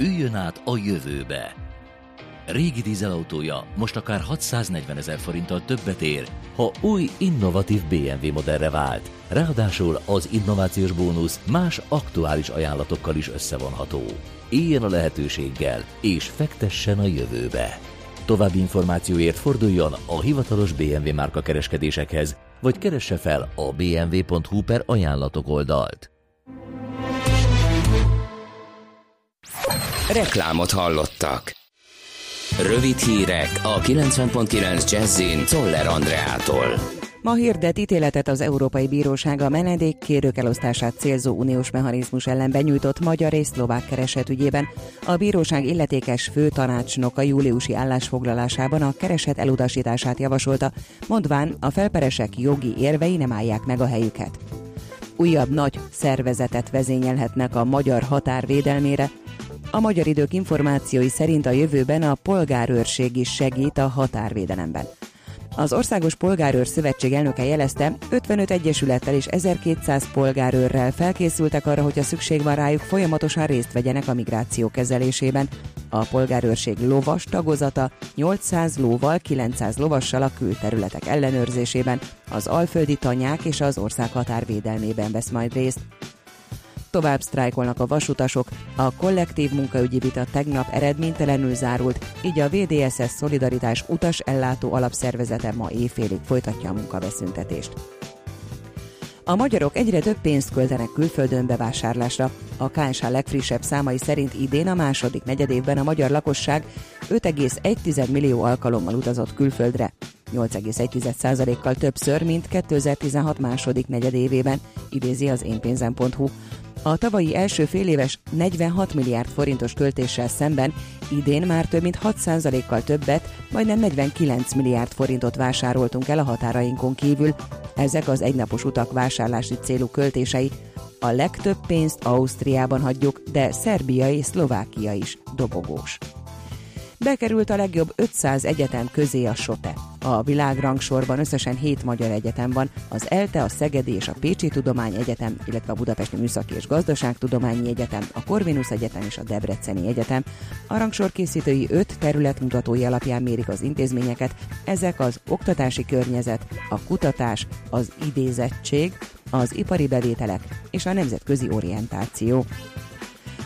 Üljön át a jövőbe! Régi dízelautója most akár 640 ezer forinttal többet ér, ha új, innovatív BMW modellre vált. Ráadásul az innovációs bónusz más aktuális ajánlatokkal is összevonható. Éljen a lehetőséggel, és fektessen a jövőbe! További információért forduljon a hivatalos BMW márka kereskedésekhez, vagy keresse fel a bmw.hu per ajánlatok oldalt. Reklámot hallottak. Rövid hírek a 90.9 Jazzin Toller Andreától. Ma hirdet ítéletet az Európai Bíróság a menedékkérők elosztását célzó uniós mechanizmus ellen benyújtott magyar és szlovák kereset ügyében. A bíróság illetékes főtanácsnoka júliusi állásfoglalásában a kereset elutasítását javasolta, mondván a felperesek jogi érvei nem állják meg a helyüket. Újabb nagy szervezetet vezényelhetnek a magyar határvédelmére, a magyar idők információi szerint a jövőben a polgárőrség is segít a határvédelemben. Az Országos Polgárőr Szövetség elnöke jelezte, 55 egyesülettel és 1200 polgárőrrel felkészültek arra, hogy a szükség van rájuk, folyamatosan részt vegyenek a migráció kezelésében. A polgárőrség lovas tagozata 800 lóval, 900 lovassal a külterületek ellenőrzésében, az alföldi tanyák és az ország határvédelmében vesz majd részt. Tovább sztrájkolnak a vasutasok, a kollektív munkaügyi vita tegnap eredménytelenül zárult, így a VDSS Szolidaritás utas ellátó alapszervezete ma éjfélig folytatja a munkaveszüntetést. A magyarok egyre több pénzt költenek külföldön bevásárlásra. A KSH legfrissebb számai szerint idén a második negyedévben a magyar lakosság 5,1 millió alkalommal utazott külföldre. 8,1%-kal többször, mint 2016 második negyedévében, idézi az énpénzem.hu. A tavalyi első féléves 46 milliárd forintos költéssel szemben idén már több mint 6%-kal többet, majdnem 49 milliárd forintot vásároltunk el a határainkon kívül. Ezek az egynapos utak vásárlási célú költései. A legtöbb pénzt Ausztriában hagyjuk, de Szerbia és Szlovákia is dobogós. Bekerült a legjobb 500 egyetem közé a SOTE. A világrangsorban összesen 7 magyar egyetem van, az ELTE, a Szegedi és a Pécsi Tudományegyetem, illetve a Budapesti Műszaki és Gazdaságtudományi Egyetem, a Corvinus Egyetem és a Debreceni Egyetem. A rangsor készítői 5 területmutatói alapján mérik az intézményeket, ezek az oktatási környezet, a kutatás, az idézettség, az ipari bevételek és a nemzetközi orientáció.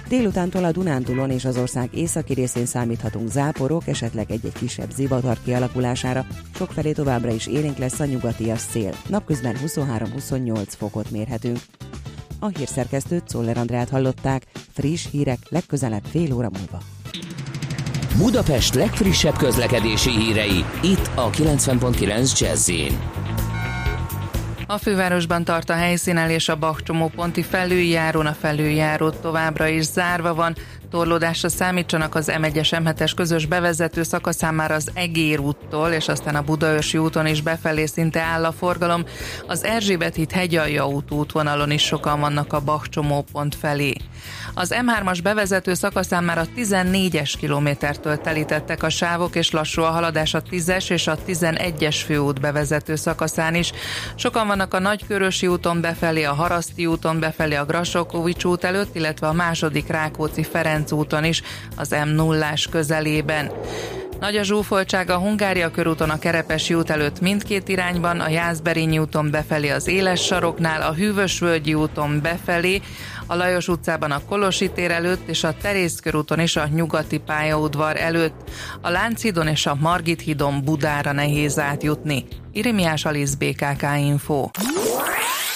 Délutántól a Dunántúlon és az ország északi részén számíthatunk záporok, esetleg egy-egy kisebb zivatar kialakulására, sokfelé továbbra is élénk lesz a nyugatias szél. Napközben 23-28 fokot mérhetünk. A hírszerkesztőt Czoller Andrát hallották, friss hírek legközelebb fél óra múlva. Budapest legfrissebb közlekedési hírei, itt a 90.9 jazz a fővárosban tart a helyszínelés a Bachcsomó ponti felüljáron, a felüljáró továbbra is zárva van, torlódásra számítsanak az M1-es M7-es közös bevezető szakaszán már az Egér úttól, és aztán a Budaörsi úton is befelé szinte áll a forgalom. Az Erzsébet híd hegyalja út útvonalon is sokan vannak a Bach pont felé. Az M3-as bevezető szakaszán már a 14-es kilométertől telítettek a sávok, és lassú a haladás a 10-es és a 11-es főút bevezető szakaszán is. Sokan vannak a Nagykörösi úton befelé, a Haraszti úton befelé, a Grasokovics út előtt, illetve a második Rákóczi Ferenc úton is, az m 0 közelében. Nagy a zsúfoltság a Hungária körúton a Kerepesi út előtt mindkét irányban, a Jászberényi úton befelé az Éles saroknál, a Hűvösvölgyi úton befelé, a Lajos utcában a Kolosi tér előtt és a Terész körúton és a Nyugati pályaudvar előtt. A Lánchídon és a Margit hídon Budára nehéz átjutni. Irimiás Alisz BKK Info.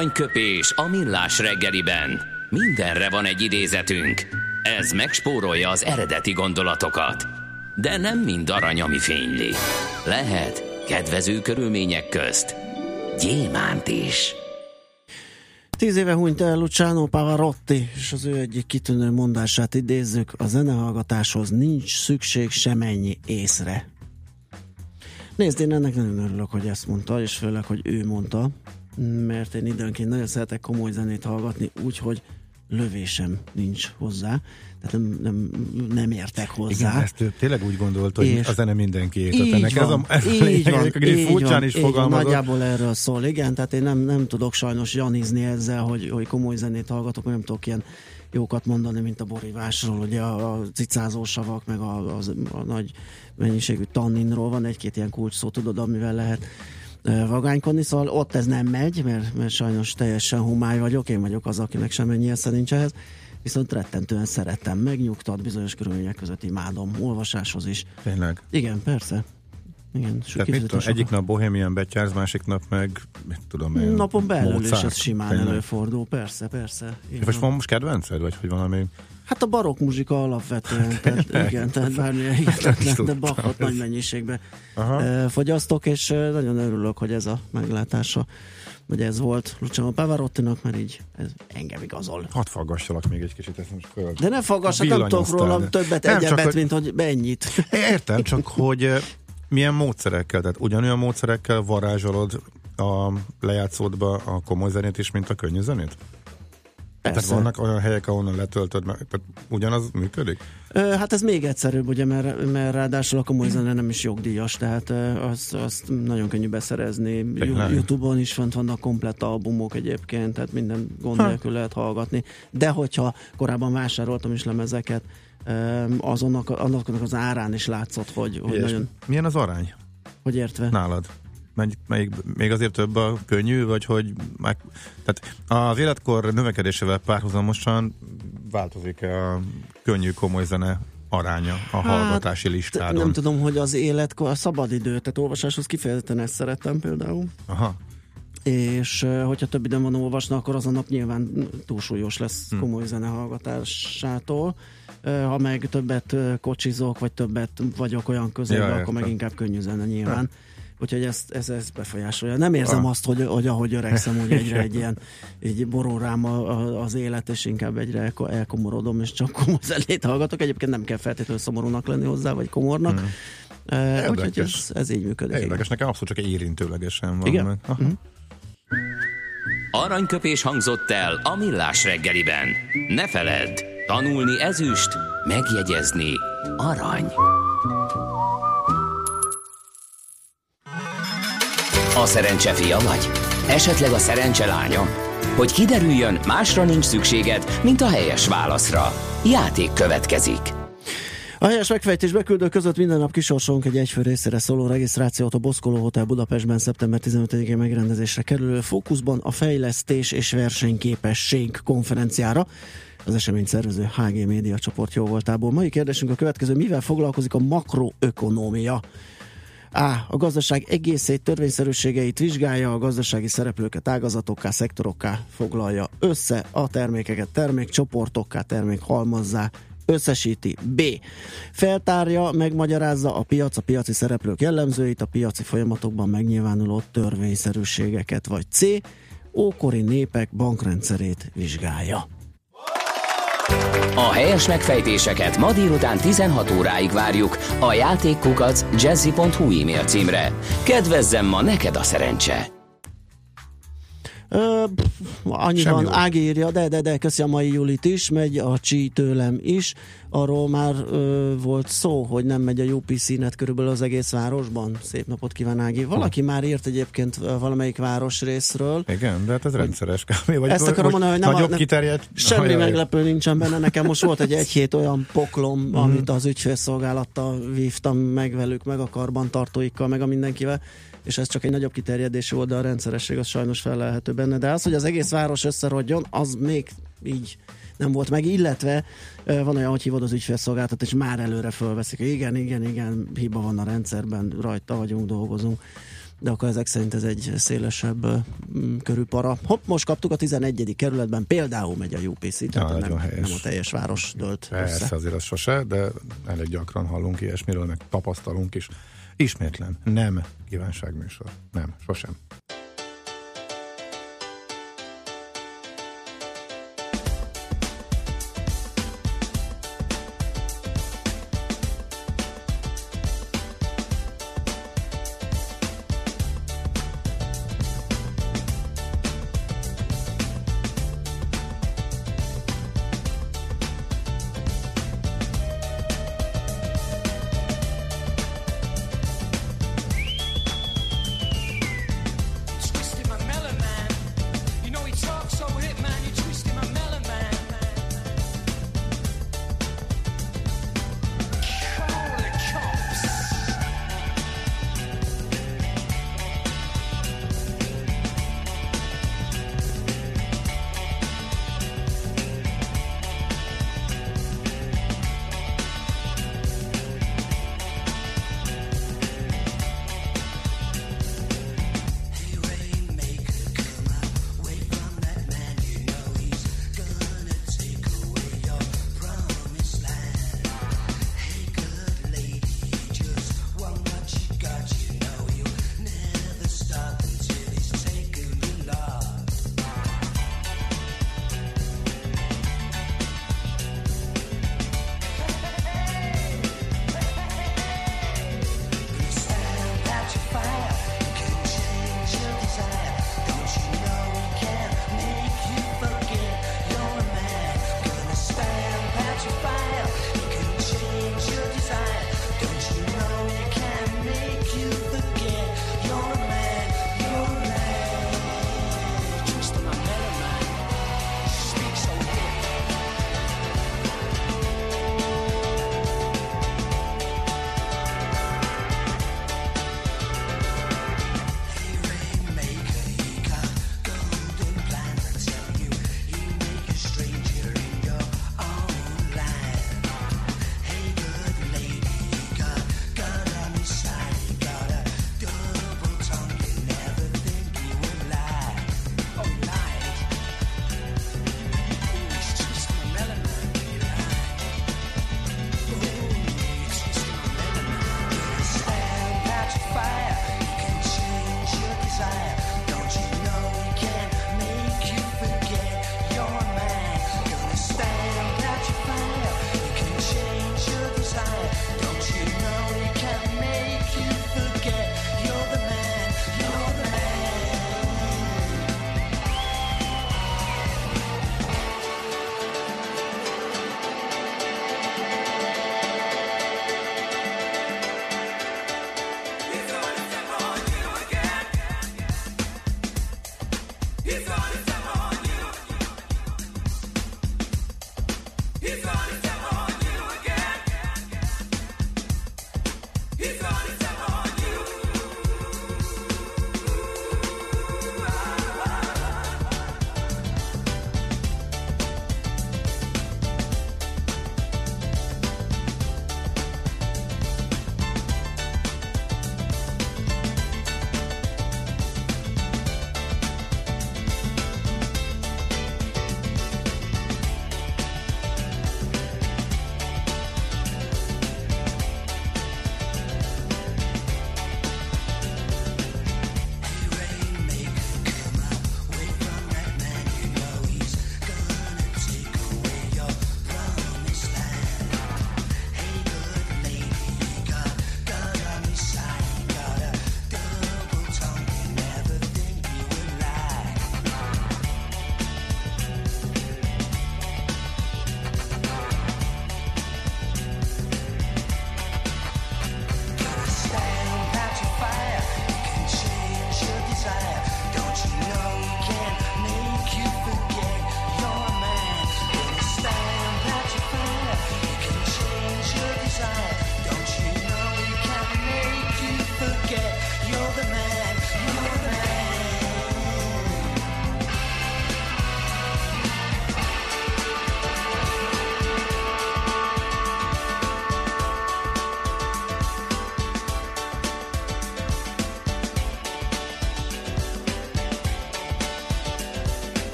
Aranyköpés a millás reggeliben. Mindenre van egy idézetünk. Ez megspórolja az eredeti gondolatokat. De nem mind arany, ami fényli. Lehet kedvező körülmények közt gyémánt is. Tíz éve hunyt el Luciano Pavarotti, és az ő egyik kitűnő mondását idézzük, a zenehallgatáshoz nincs szükség semennyi észre. Nézd, én ennek nagyon örülök, hogy ezt mondta, és főleg, hogy ő mondta, mert én időnként nagyon szeretek komoly zenét hallgatni, úgyhogy lövésem nincs hozzá, tehát nem, nem, nem értek hozzá. Igen, ezt tényleg úgy gondolt, hogy És a zene mindenki Így Ennek ez a, van, ez a így lényeg, van, így furcsán van, is így van, fogalmazott. Nagyjából erről szól, igen, tehát én nem, nem tudok sajnos janizni ezzel, hogy, hogy komoly zenét hallgatok, nem tudok ilyen jókat mondani, mint a borívásról, ugye a, a cicázó savak, meg a, a, a nagy mennyiségű tanninról van egy-két ilyen kulcs szó, tudod, amivel lehet vagánykodni, szóval ott ez nem megy, mert, mert sajnos teljesen humály vagyok, én vagyok az, akinek semennyi esze nincs ehhez, viszont rettentően szeretem, megnyugtat, bizonyos körülmények között imádom, olvasáshoz is. Tényleg. Igen, persze. Igen, Tehát mit tudom, egyik nap Bohemian Betyárz, másik nap meg, mit tudom én, Napon belül is Mozart. ez simán Tényleg. előfordul, persze, persze. És most van. van most kedvenced, vagy hogy valami... Hát a barokk muzsika alapvetően, tehát, igen, tehát bármilyen hihetetlen, de. Bachot nagy mennyiségben Aha. eh, fogyasztok, és eh, nagyon örülök, hogy ez a meglátása, hogy ez volt Luciano Pavarottinak, mert így ez engem igazol. Hadd faggassalak még egy kicsit, ezt most föl. De ne faggass, hát nem tudok Villanyoztál, róla de- többet, Nem, egyebet, hogy- mint hogy ennyit. Értem, csak hogy eh, milyen módszerekkel, tehát ugyanolyan módszerekkel varázsolod a lejátszódba a komoly zenét is, mint a könnyű zenét? Tehát Persze. vannak olyan helyek, ahonnan letöltöd, tehát ugyanaz működik? Hát ez még egyszerűbb, ugye, mert, mert ráadásul a komoly zene nem is jogdíjas, tehát azt, azt nagyon könnyű beszerezni. Tényleg? Youtube-on is fönt vannak komplett albumok egyébként, tehát minden gond Ha. nélkül lehet hallgatni. De hogyha korábban vásároltam is lemezeket, azonnak, annak az árán is látszott, hogy, hogy nagyon, Milyen az arány hogy értve. nálad? Melyik, melyik, még azért több a könnyű, vagy hogy meg, tehát az életkor növekedésével párhuzamosan változik a könnyű komoly zene aránya a hallgatási Hát, listádon. Nem tudom, hogy az életkor, a szabadidő, tehát olvasáshoz kifejezetten ezt szerettem például. Aha. és hogyha több időm van olvasni, akkor az a nap nyilván túlsúlyos lesz Hm. komoly zene hallgatásától. Ha meg többet kocsizok, vagy többet vagyok olyan közelben, Ja, akkor értem. meg inkább könnyű zene nyilván. Úgyhogy ezt, ez, ez befolyásolja. Nem érzem Ah. azt, hogy, hogy ahogy öregszem, úgy egyre egy ilyen így borul rám a, a, az élet, és inkább egyre elko- elkomorodom, és csak komoly zenét hallgatok. Egyébként nem kell feltétlenül szomorúnak lenni hozzá, vagy komornak. Hmm. Uh, úgyhogy ez, ez így működik. igen. Érdekes, nekem abszolút csak érintőlegesen van. Igen? Meg. Aha. Mhm. Aranyköpés hangzott el a millás reggeliben. Ne feledd, tanulni ezüst, megjegyezni arany. A szerencse fia vagy? Esetleg a szerencse lánya? Hogy kiderüljön, másra nincs szükséged, mint a helyes válaszra. Játék következik. A helyes megfejtés beküldő között minden nap kisorsolunk egy egyfő részére szóló regisztrációt a Boszkoló Hotel Budapestben szeptember 15-én megrendezésre kerülő fókuszban a fejlesztés és versenyképesség konferenciára. Az esemény szervező HG Média csoport jó voltából. Mai kérdésünk a következő, mivel foglalkozik a makroökonómia? A. A gazdaság egészét, törvényszerűségeit vizsgálja, a gazdasági szereplőket ágazatokká, szektorokká foglalja össze, a termékeket termékcsoportokká, termékhalmazzá összesíti. B. Feltárja, megmagyarázza a piac, a piaci szereplők jellemzőit, a piaci folyamatokban megnyilvánuló törvényszerűségeket. Vagy C. Ókori népek bankrendszerét vizsgálja. A helyes megfejtéseket ma délután 16 óráig várjuk a játékkukac jazzy.hu e-mail címre. Kedvezzem ma neked a szerencse! Ö, pff, annyi Semmi van, jó. Ági írja, de, de, de, köszi a mai Julit is, megy a Csi tőlem is. Arról már ö, volt szó, hogy nem megy a UPC-net körülbelül az egész városban. Szép napot kíván, Ági. Valaki már írt egyébként valamelyik városrészről. Igen, de hát ez rendszeres. Vagy Ezt akarom mondani, hogy nem a- nagyobb nem- kiterjedt. Semmi Ajaj. meglepő nincsen benne. Nekem most volt egy egy-hét olyan poklom, amit az ügyfélszolgálattal vívtam meg velük, meg a karbantartóikkal, meg a mindenkivel, és ez csak egy nagyobb kiterjedésű volt, de a rendszeresség az sajnos felelhető benne. De az, hogy az egész város összerodjon, az még így nem volt meg, illetve van olyan, hogy hívod az ügyfélszolgáltat, és már előre fölveszik, igen, igen, igen, hiba van a rendszerben, rajta vagyunk, dolgozunk. de akkor ezek szerint ez egy szélesebb mm, körű para. Hopp, most kaptuk a 11. kerületben, például megy a UPC, tehát Ja, nem, helyes. nem a teljes város dölt Persze, össze. azért az sose, de elég gyakran hallunk ilyesmiről, meg tapasztalunk is. Ismétlen, nem kívánságműsor. Nem, sosem. It's on its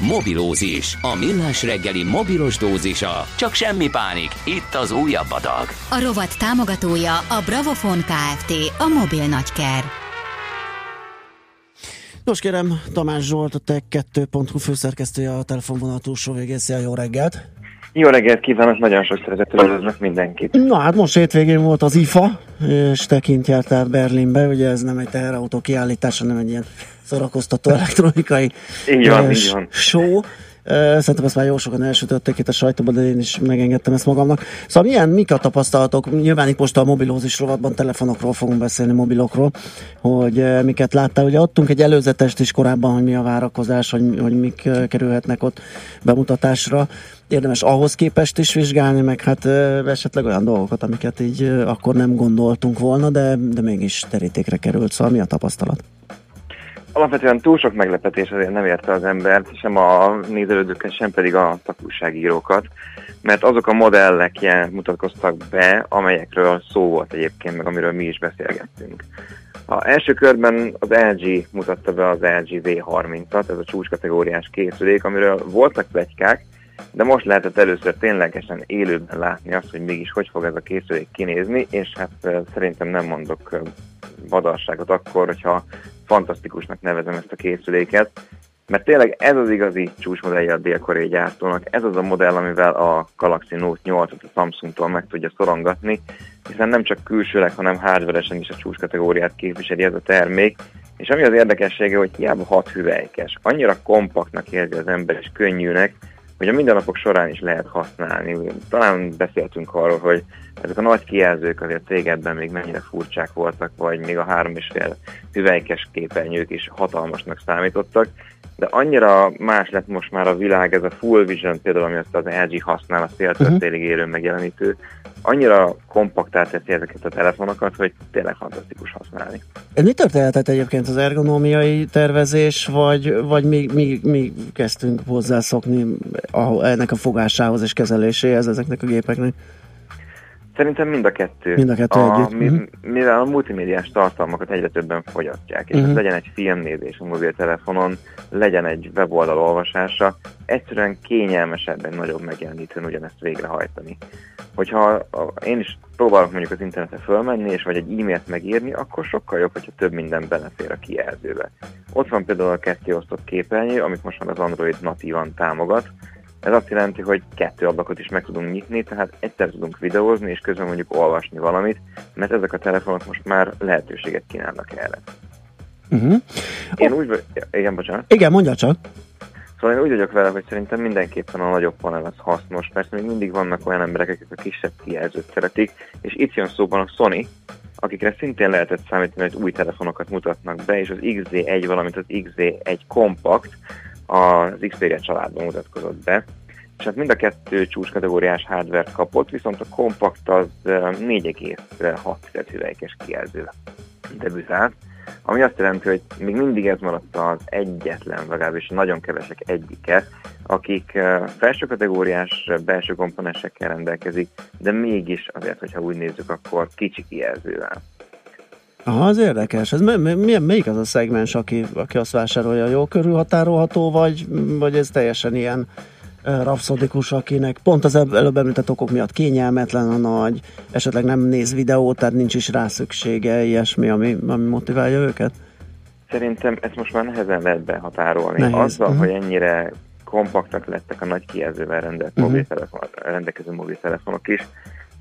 Mobilózis, a millás reggeli mobilos dózisa. Csak semmi pánik, itt az újabb adag. A rovat támogatója a Bravofon Kft. A mobil nagyker. Nos kérem, Tamás Zsolt, a Tech2.hu főszerkesztője a telefonvonal túlsó végén. Szia, jó reggelt! Jó reggelt kívánok, nagyon sok szeretettel üdvözlök mindenkit. Na hát most hétvégén volt az IFA, és tekint járt át Berlinbe, ugye ez nem egy teherautó kiállítás, hanem egy ilyen szórakoztató elektronikai Így van, így van. show. Szerintem ezt már jó sokan elsütötték itt a sajtóban, de én is megengedtem ezt magamnak. Szóval milyen, mik a tapasztalatok? Nyilván itt most a mobilózis rovatban telefonokról fogunk beszélni, mobilokról, hogy miket láttál. Ugye adtunk egy előzetest is korábban, hogy mi a várakozás, hogy, hogy mik kerülhetnek ott bemutatásra. Érdemes ahhoz képest is vizsgálni, meg hát esetleg olyan dolgokat, amiket így akkor nem gondoltunk volna, de, de mégis terítékre került. Szóval mi a tapasztalat? Alapvetően túl sok meglepetés azért nem érte az embert, sem a nézelődőket, sem pedig a szakúságírókat, mert azok a modellek ilyen mutatkoztak be, amelyekről szó volt egyébként, meg amiről mi is beszélgettünk. A első körben az LG mutatta be az LG V30-at, ez a csúcskategóriás készülék, amiről voltak plegykák, de most lehetett először ténylegesen élőben látni azt, hogy mégis hogy fog ez a készülék kinézni, és hát szerintem nem mondok vadasságot akkor, hogyha fantasztikusnak nevezem ezt a készüléket, mert tényleg ez az igazi csúcsmodellje a dél-koreai gyártónak, ez az a modell, amivel a Galaxy Note 8-at a Samsungtól meg tudja szorongatni, hiszen nem csak külsőleg, hanem hardveresen is a csúcskategóriát képviseli ez a termék, és ami az érdekessége, hogy hiába hat hüvelykes, annyira kompaktnak érzi az ember és könnyűnek, hogy a mindennapok során is lehet használni. Talán beszéltünk arról, hogy ezek a nagy kijelzők azért régebben még mennyire furcsák voltak, vagy még a három és fél hüvelykes képernyők is hatalmasnak számítottak, de annyira más lett most már a világ, ez a Full Vision például, ami azt az LG használ, a széltörtélig élő megjelenítő, annyira kompaktá teszi ezeket a telefonokat, hogy tényleg fantasztikus használni. Ez mi történhetett egyébként az ergonómiai tervezés, vagy, vagy mi, mi, mi kezdtünk hozzászokni ennek a fogásához és kezeléséhez ezeknek a gépeknek? Szerintem mind a kettő. Mind a kettő a, együtt, mi, mhm. Mivel a multimédiás tartalmakat egyre többen fogyasztják, és ez legyen egy filmnézés a mobiltelefonon, legyen egy weboldal olvasása, egyszerűen kényelmesebb egy nagyobb megjelenítőn ugyanezt végrehajtani. Hogyha én is próbálok mondjuk az internetre fölmenni, és vagy egy e-mailt megírni, akkor sokkal jobb, hogyha több minden belefér a kijelzőbe. Ott van például a kettéosztott képernyő, amit most már az Android natívan támogat, ez azt jelenti, hogy kettő ablakot is meg tudunk nyitni, tehát egyszer tudunk videózni, és közben mondjuk olvasni valamit, mert ezek a telefonok most már lehetőséget kínálnak erre. Uh-huh. Én úgy, vagy- igen, bocsánat. Igen, mondja csak. Szóval én úgy vagyok vele, hogy szerintem mindenképpen a nagyobb panel az hasznos. Persze még mindig vannak olyan emberek, akik a kisebb kijelzőt szeretik, és itt jön szóban a Sony, akikre szintén lehetett számítani, hogy új telefonokat mutatnak be, és az XZ1, valamint az XZ1 Compact az Xperia családban mutatkozott be. És hát mind a kettő csúcskategóriás hardware kapott, viszont a Compact az eh, 4,6 hüvelykes kijelző debütált, ami azt jelenti, hogy még mindig ez maradt az egyetlen, legalábbis nagyon kevesek egyike, akik felső kategóriás belső komponensekkel rendelkezik, de mégis azért, hogyha úgy nézzük, akkor kicsi kijelzővel. Aha, az érdekes. Ez mi, mi, milyen- melyik az a szegmens, aki, aki azt vásárolja? Jó körülhatárolható, vagy, vagy ez teljesen ilyen rapszodikus, akinek pont az előbb említett okok miatt kényelmetlen a nagy, esetleg nem néz videót, tehát nincs is rá szüksége, ilyesmi, ami, ami motiválja őket? Szerintem ezt most már nehezen lehet behatárolni. Nehéz, Azzal, mhm. hogy ennyire kompaktak lettek a nagy kijelzővel rendelt Mhm. mobiltelefon, rendelkező mobiltelefonok is,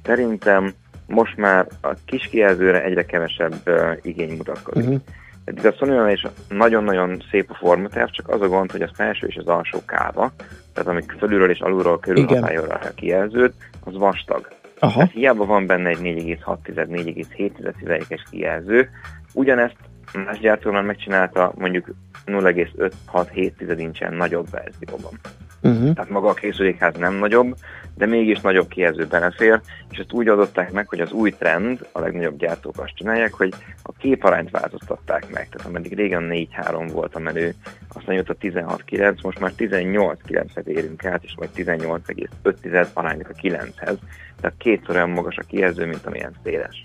szerintem most már a kis kijelzőre egyre kevesebb uh, igény mutatkozik. Uh-huh. Eddig a sony is nagyon-nagyon szép a formaterv, csak az a gond, hogy a felső és az alsó káva, tehát amik fölülről és alulról körülhatárolja a kijelzőt, az vastag. Aha. Hát hiába van benne egy 4,6-4,7 hüvelykes kijelző, ugyanezt más gyártó már megcsinálta mondjuk 0,5-6-7 incsen nagyobb verzióban. Uh-huh. Tehát maga a készülékház nem nagyobb, de mégis nagyobb kijelző belefér, és ezt úgy adották meg, hogy az új trend, a legnagyobb gyártók azt csinálják, hogy a képarányt változtatták meg. Tehát ameddig régen 4-3 volt a menő, aztán jött a 16-9, most már 18-9-et érünk át, és majd 18,5 aránylik a 9-hez. Tehát kétszer olyan magas a kijelző, mint amilyen széles.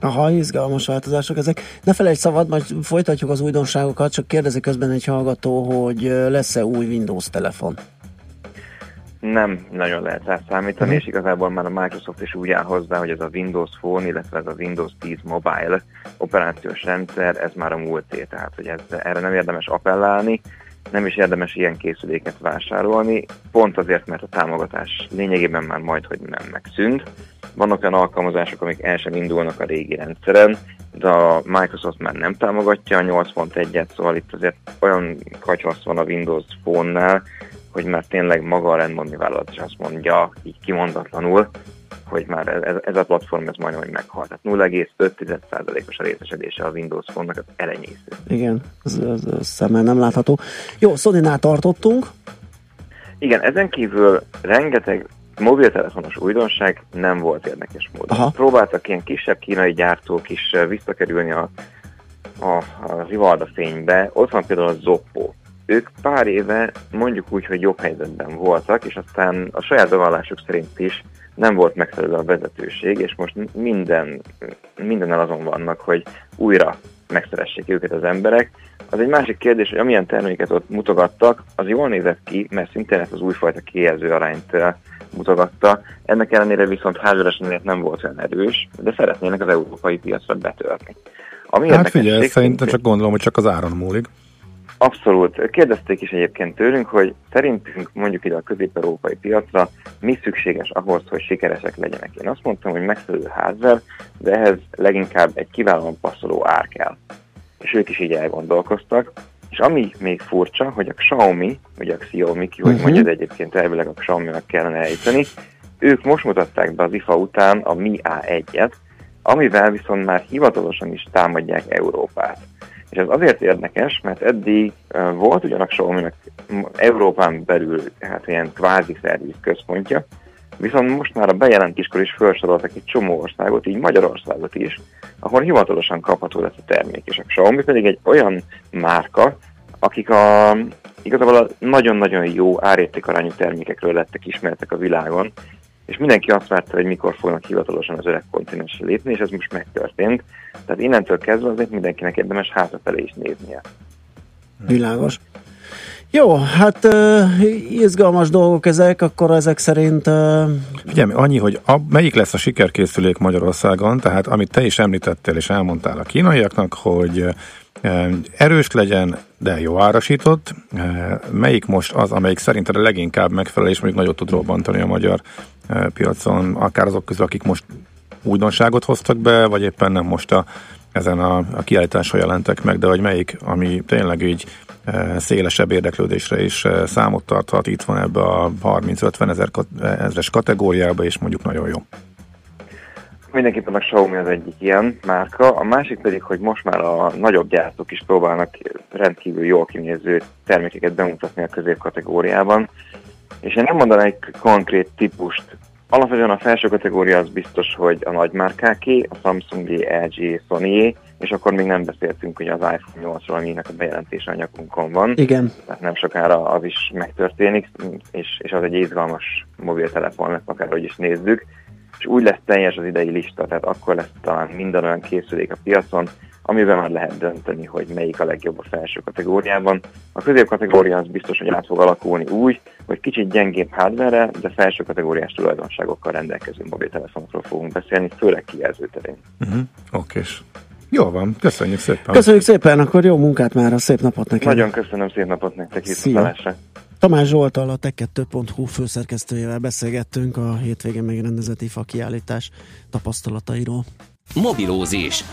Aha, izgalmas változások ezek. Ne felejtsd szabad, majd folytatjuk az újdonságokat, csak kérdezi közben egy hallgató, hogy lesz-e új Windows telefon. Nem nagyon lehet rá számítani, Mhm. és igazából már a Microsoft is úgy áll hozzá, hogy ez a Windows Phone, illetve ez a Windows 10 Mobile operációs rendszer, ez már a múlté, tehát hogy ez, erre nem érdemes appellálni, nem is érdemes ilyen készüléket vásárolni, pont azért, mert a támogatás lényegében már majd, hogy nem megszűnt. Vannak olyan alkalmazások, amik el sem indulnak a régi rendszeren, de a Microsoft már nem támogatja a 8.1-et, szóval itt azért olyan katyvasz van a Windows Phone-nál, hogy már tényleg maga a rendmondni vállalat is azt mondja, így kimondatlanul, hogy már ez, ez a platform ez majdnem, hogy meghalt. Tehát 0,5%-os a részesedése a Windows Phone-nak, az elenyésző. Igen, ez, ez, ez szemmel nem látható. Jó, sony tartottunk. Igen, ezen kívül rengeteg mobiltelefonos újdonság nem volt érdekes módon. Aha. Próbáltak ilyen kisebb kínai gyártók is eh, visszakerülni a, a, a rivalda fénybe. Ott van például a Zoppo. Ők pár éve mondjuk úgy, hogy jobb helyzetben voltak, és aztán a saját bevallásuk szerint is nem volt megfelelő a vezetőség, és most minden, mindennel azon vannak, hogy újra megszeressék őket az emberek. Az egy másik kérdés, hogy amilyen terméket ott mutogattak, az jól nézett ki, mert szintén ezt az újfajta kijelző arányt eh, mutogatta. Ennek ellenére viszont házveresenélet nem volt olyan erős, de szeretnének az európai piacra betörni. Ami Hát figyelj, szerintem csak gondolom, hogy csak az áron múlik. Abszolút. Kérdezték is egyébként tőlünk, hogy szerintünk mondjuk ide a közép-európai piacra mi szükséges ahhoz, hogy sikeresek legyenek. Én azt mondtam, hogy megfelelő hardware, de ehhez leginkább egy kiválóan passzoló ár kell. És ők is így elgondolkoztak. És ami még furcsa, hogy a Xiaomi, vagy a Xiaomi, ki hogy Mhm. mondja, de egyébként elvileg a Xiaomi-nak kellene ejteni, ők most mutatták be az IFA után a Mi A1-et, amivel viszont már hivatalosan is támadják Európát. És ez azért érdekes, mert eddig volt ugyanak Xiaomi-nak m- Európán belül hát ilyen kvázi szerviz központja, viszont most már a bejelentéskor is felsoroltak egy csomó országot, így Magyarországot is, ahol hivatalosan kapható lesz a termék. És a Xiaomi pedig egy olyan márka, akik a, igazából a nagyon-nagyon jó árértékarányú termékekről lettek ismertek a világon, és mindenki azt várta, hogy mikor fognak hivatalosan az öreg kontinensre lépni, és ez most megtörtént. Tehát innentől kezdve azért mindenkinek érdemes hátrafelé is néznie. Világos. Jó, hát uh, izgalmas dolgok ezek, akkor ezek szerint uh, Figyelj, annyi, hogy a, melyik lesz a sikerkészülék Magyarországon, tehát amit te is említettél és elmondtál a kínaiaknak, hogy e, erős legyen, de jó árasított, e, melyik most az, amelyik szerinted a leginkább megfelel, és mondjuk nagyot tud robbantani a magyar piacon, akár azok közül, akik most újdonságot hoztak be, vagy éppen nem most a, ezen a, a kiállításon jelentek meg, de hogy melyik, ami tényleg így szélesebb érdeklődésre is számot tarthat, itt van ebbe a 30-50 ezer ezres kategóriába, és mondjuk nagyon jó. Mindenképpen a Xiaomi az egyik ilyen márka, a másik pedig, hogy most már a nagyobb gyártók is próbálnak rendkívül jól kinéző termékeket bemutatni a középkategóriában, és én nem mondanék konkrét típust. Alapvetően a felső kategória az biztos, hogy a nagymárkáké, a Samsung, LG, Sony, és akkor még nem beszéltünk hogy az iPhone 8-ról, aminek a bejelentése a nyakunkon van. igen. Tehát nem sokára az is megtörténik, és, és az egy izgalmas mobiltelefon lesz, akárhogy is nézzük. És úgy lesz teljes az idei lista, tehát akkor lesz talán minden olyan készülék a piacon, amiben már lehet dönteni, hogy melyik a legjobb a felső kategóriában. A középkategória az biztos, hogy át fog alakulni úgy, hogy kicsit gyengébb hardware de felső kategóriás tulajdonságokkal rendelkező mobiltelefonokról fogunk beszélni, főleg kijelző terén. Uh-huh. Okés. Jó van, köszönjük szépen. Köszönjük szépen, akkor jó munkát már, szép napot neked. Nagyon köszönöm, szép napot nektek, viszontlátásra! Tamás Zsoltal, a tech2.hu főszerkesztőjével beszélgettünk a hétvégén megrendezett IFA kiállítás tapasztalatairól. Mobilózis.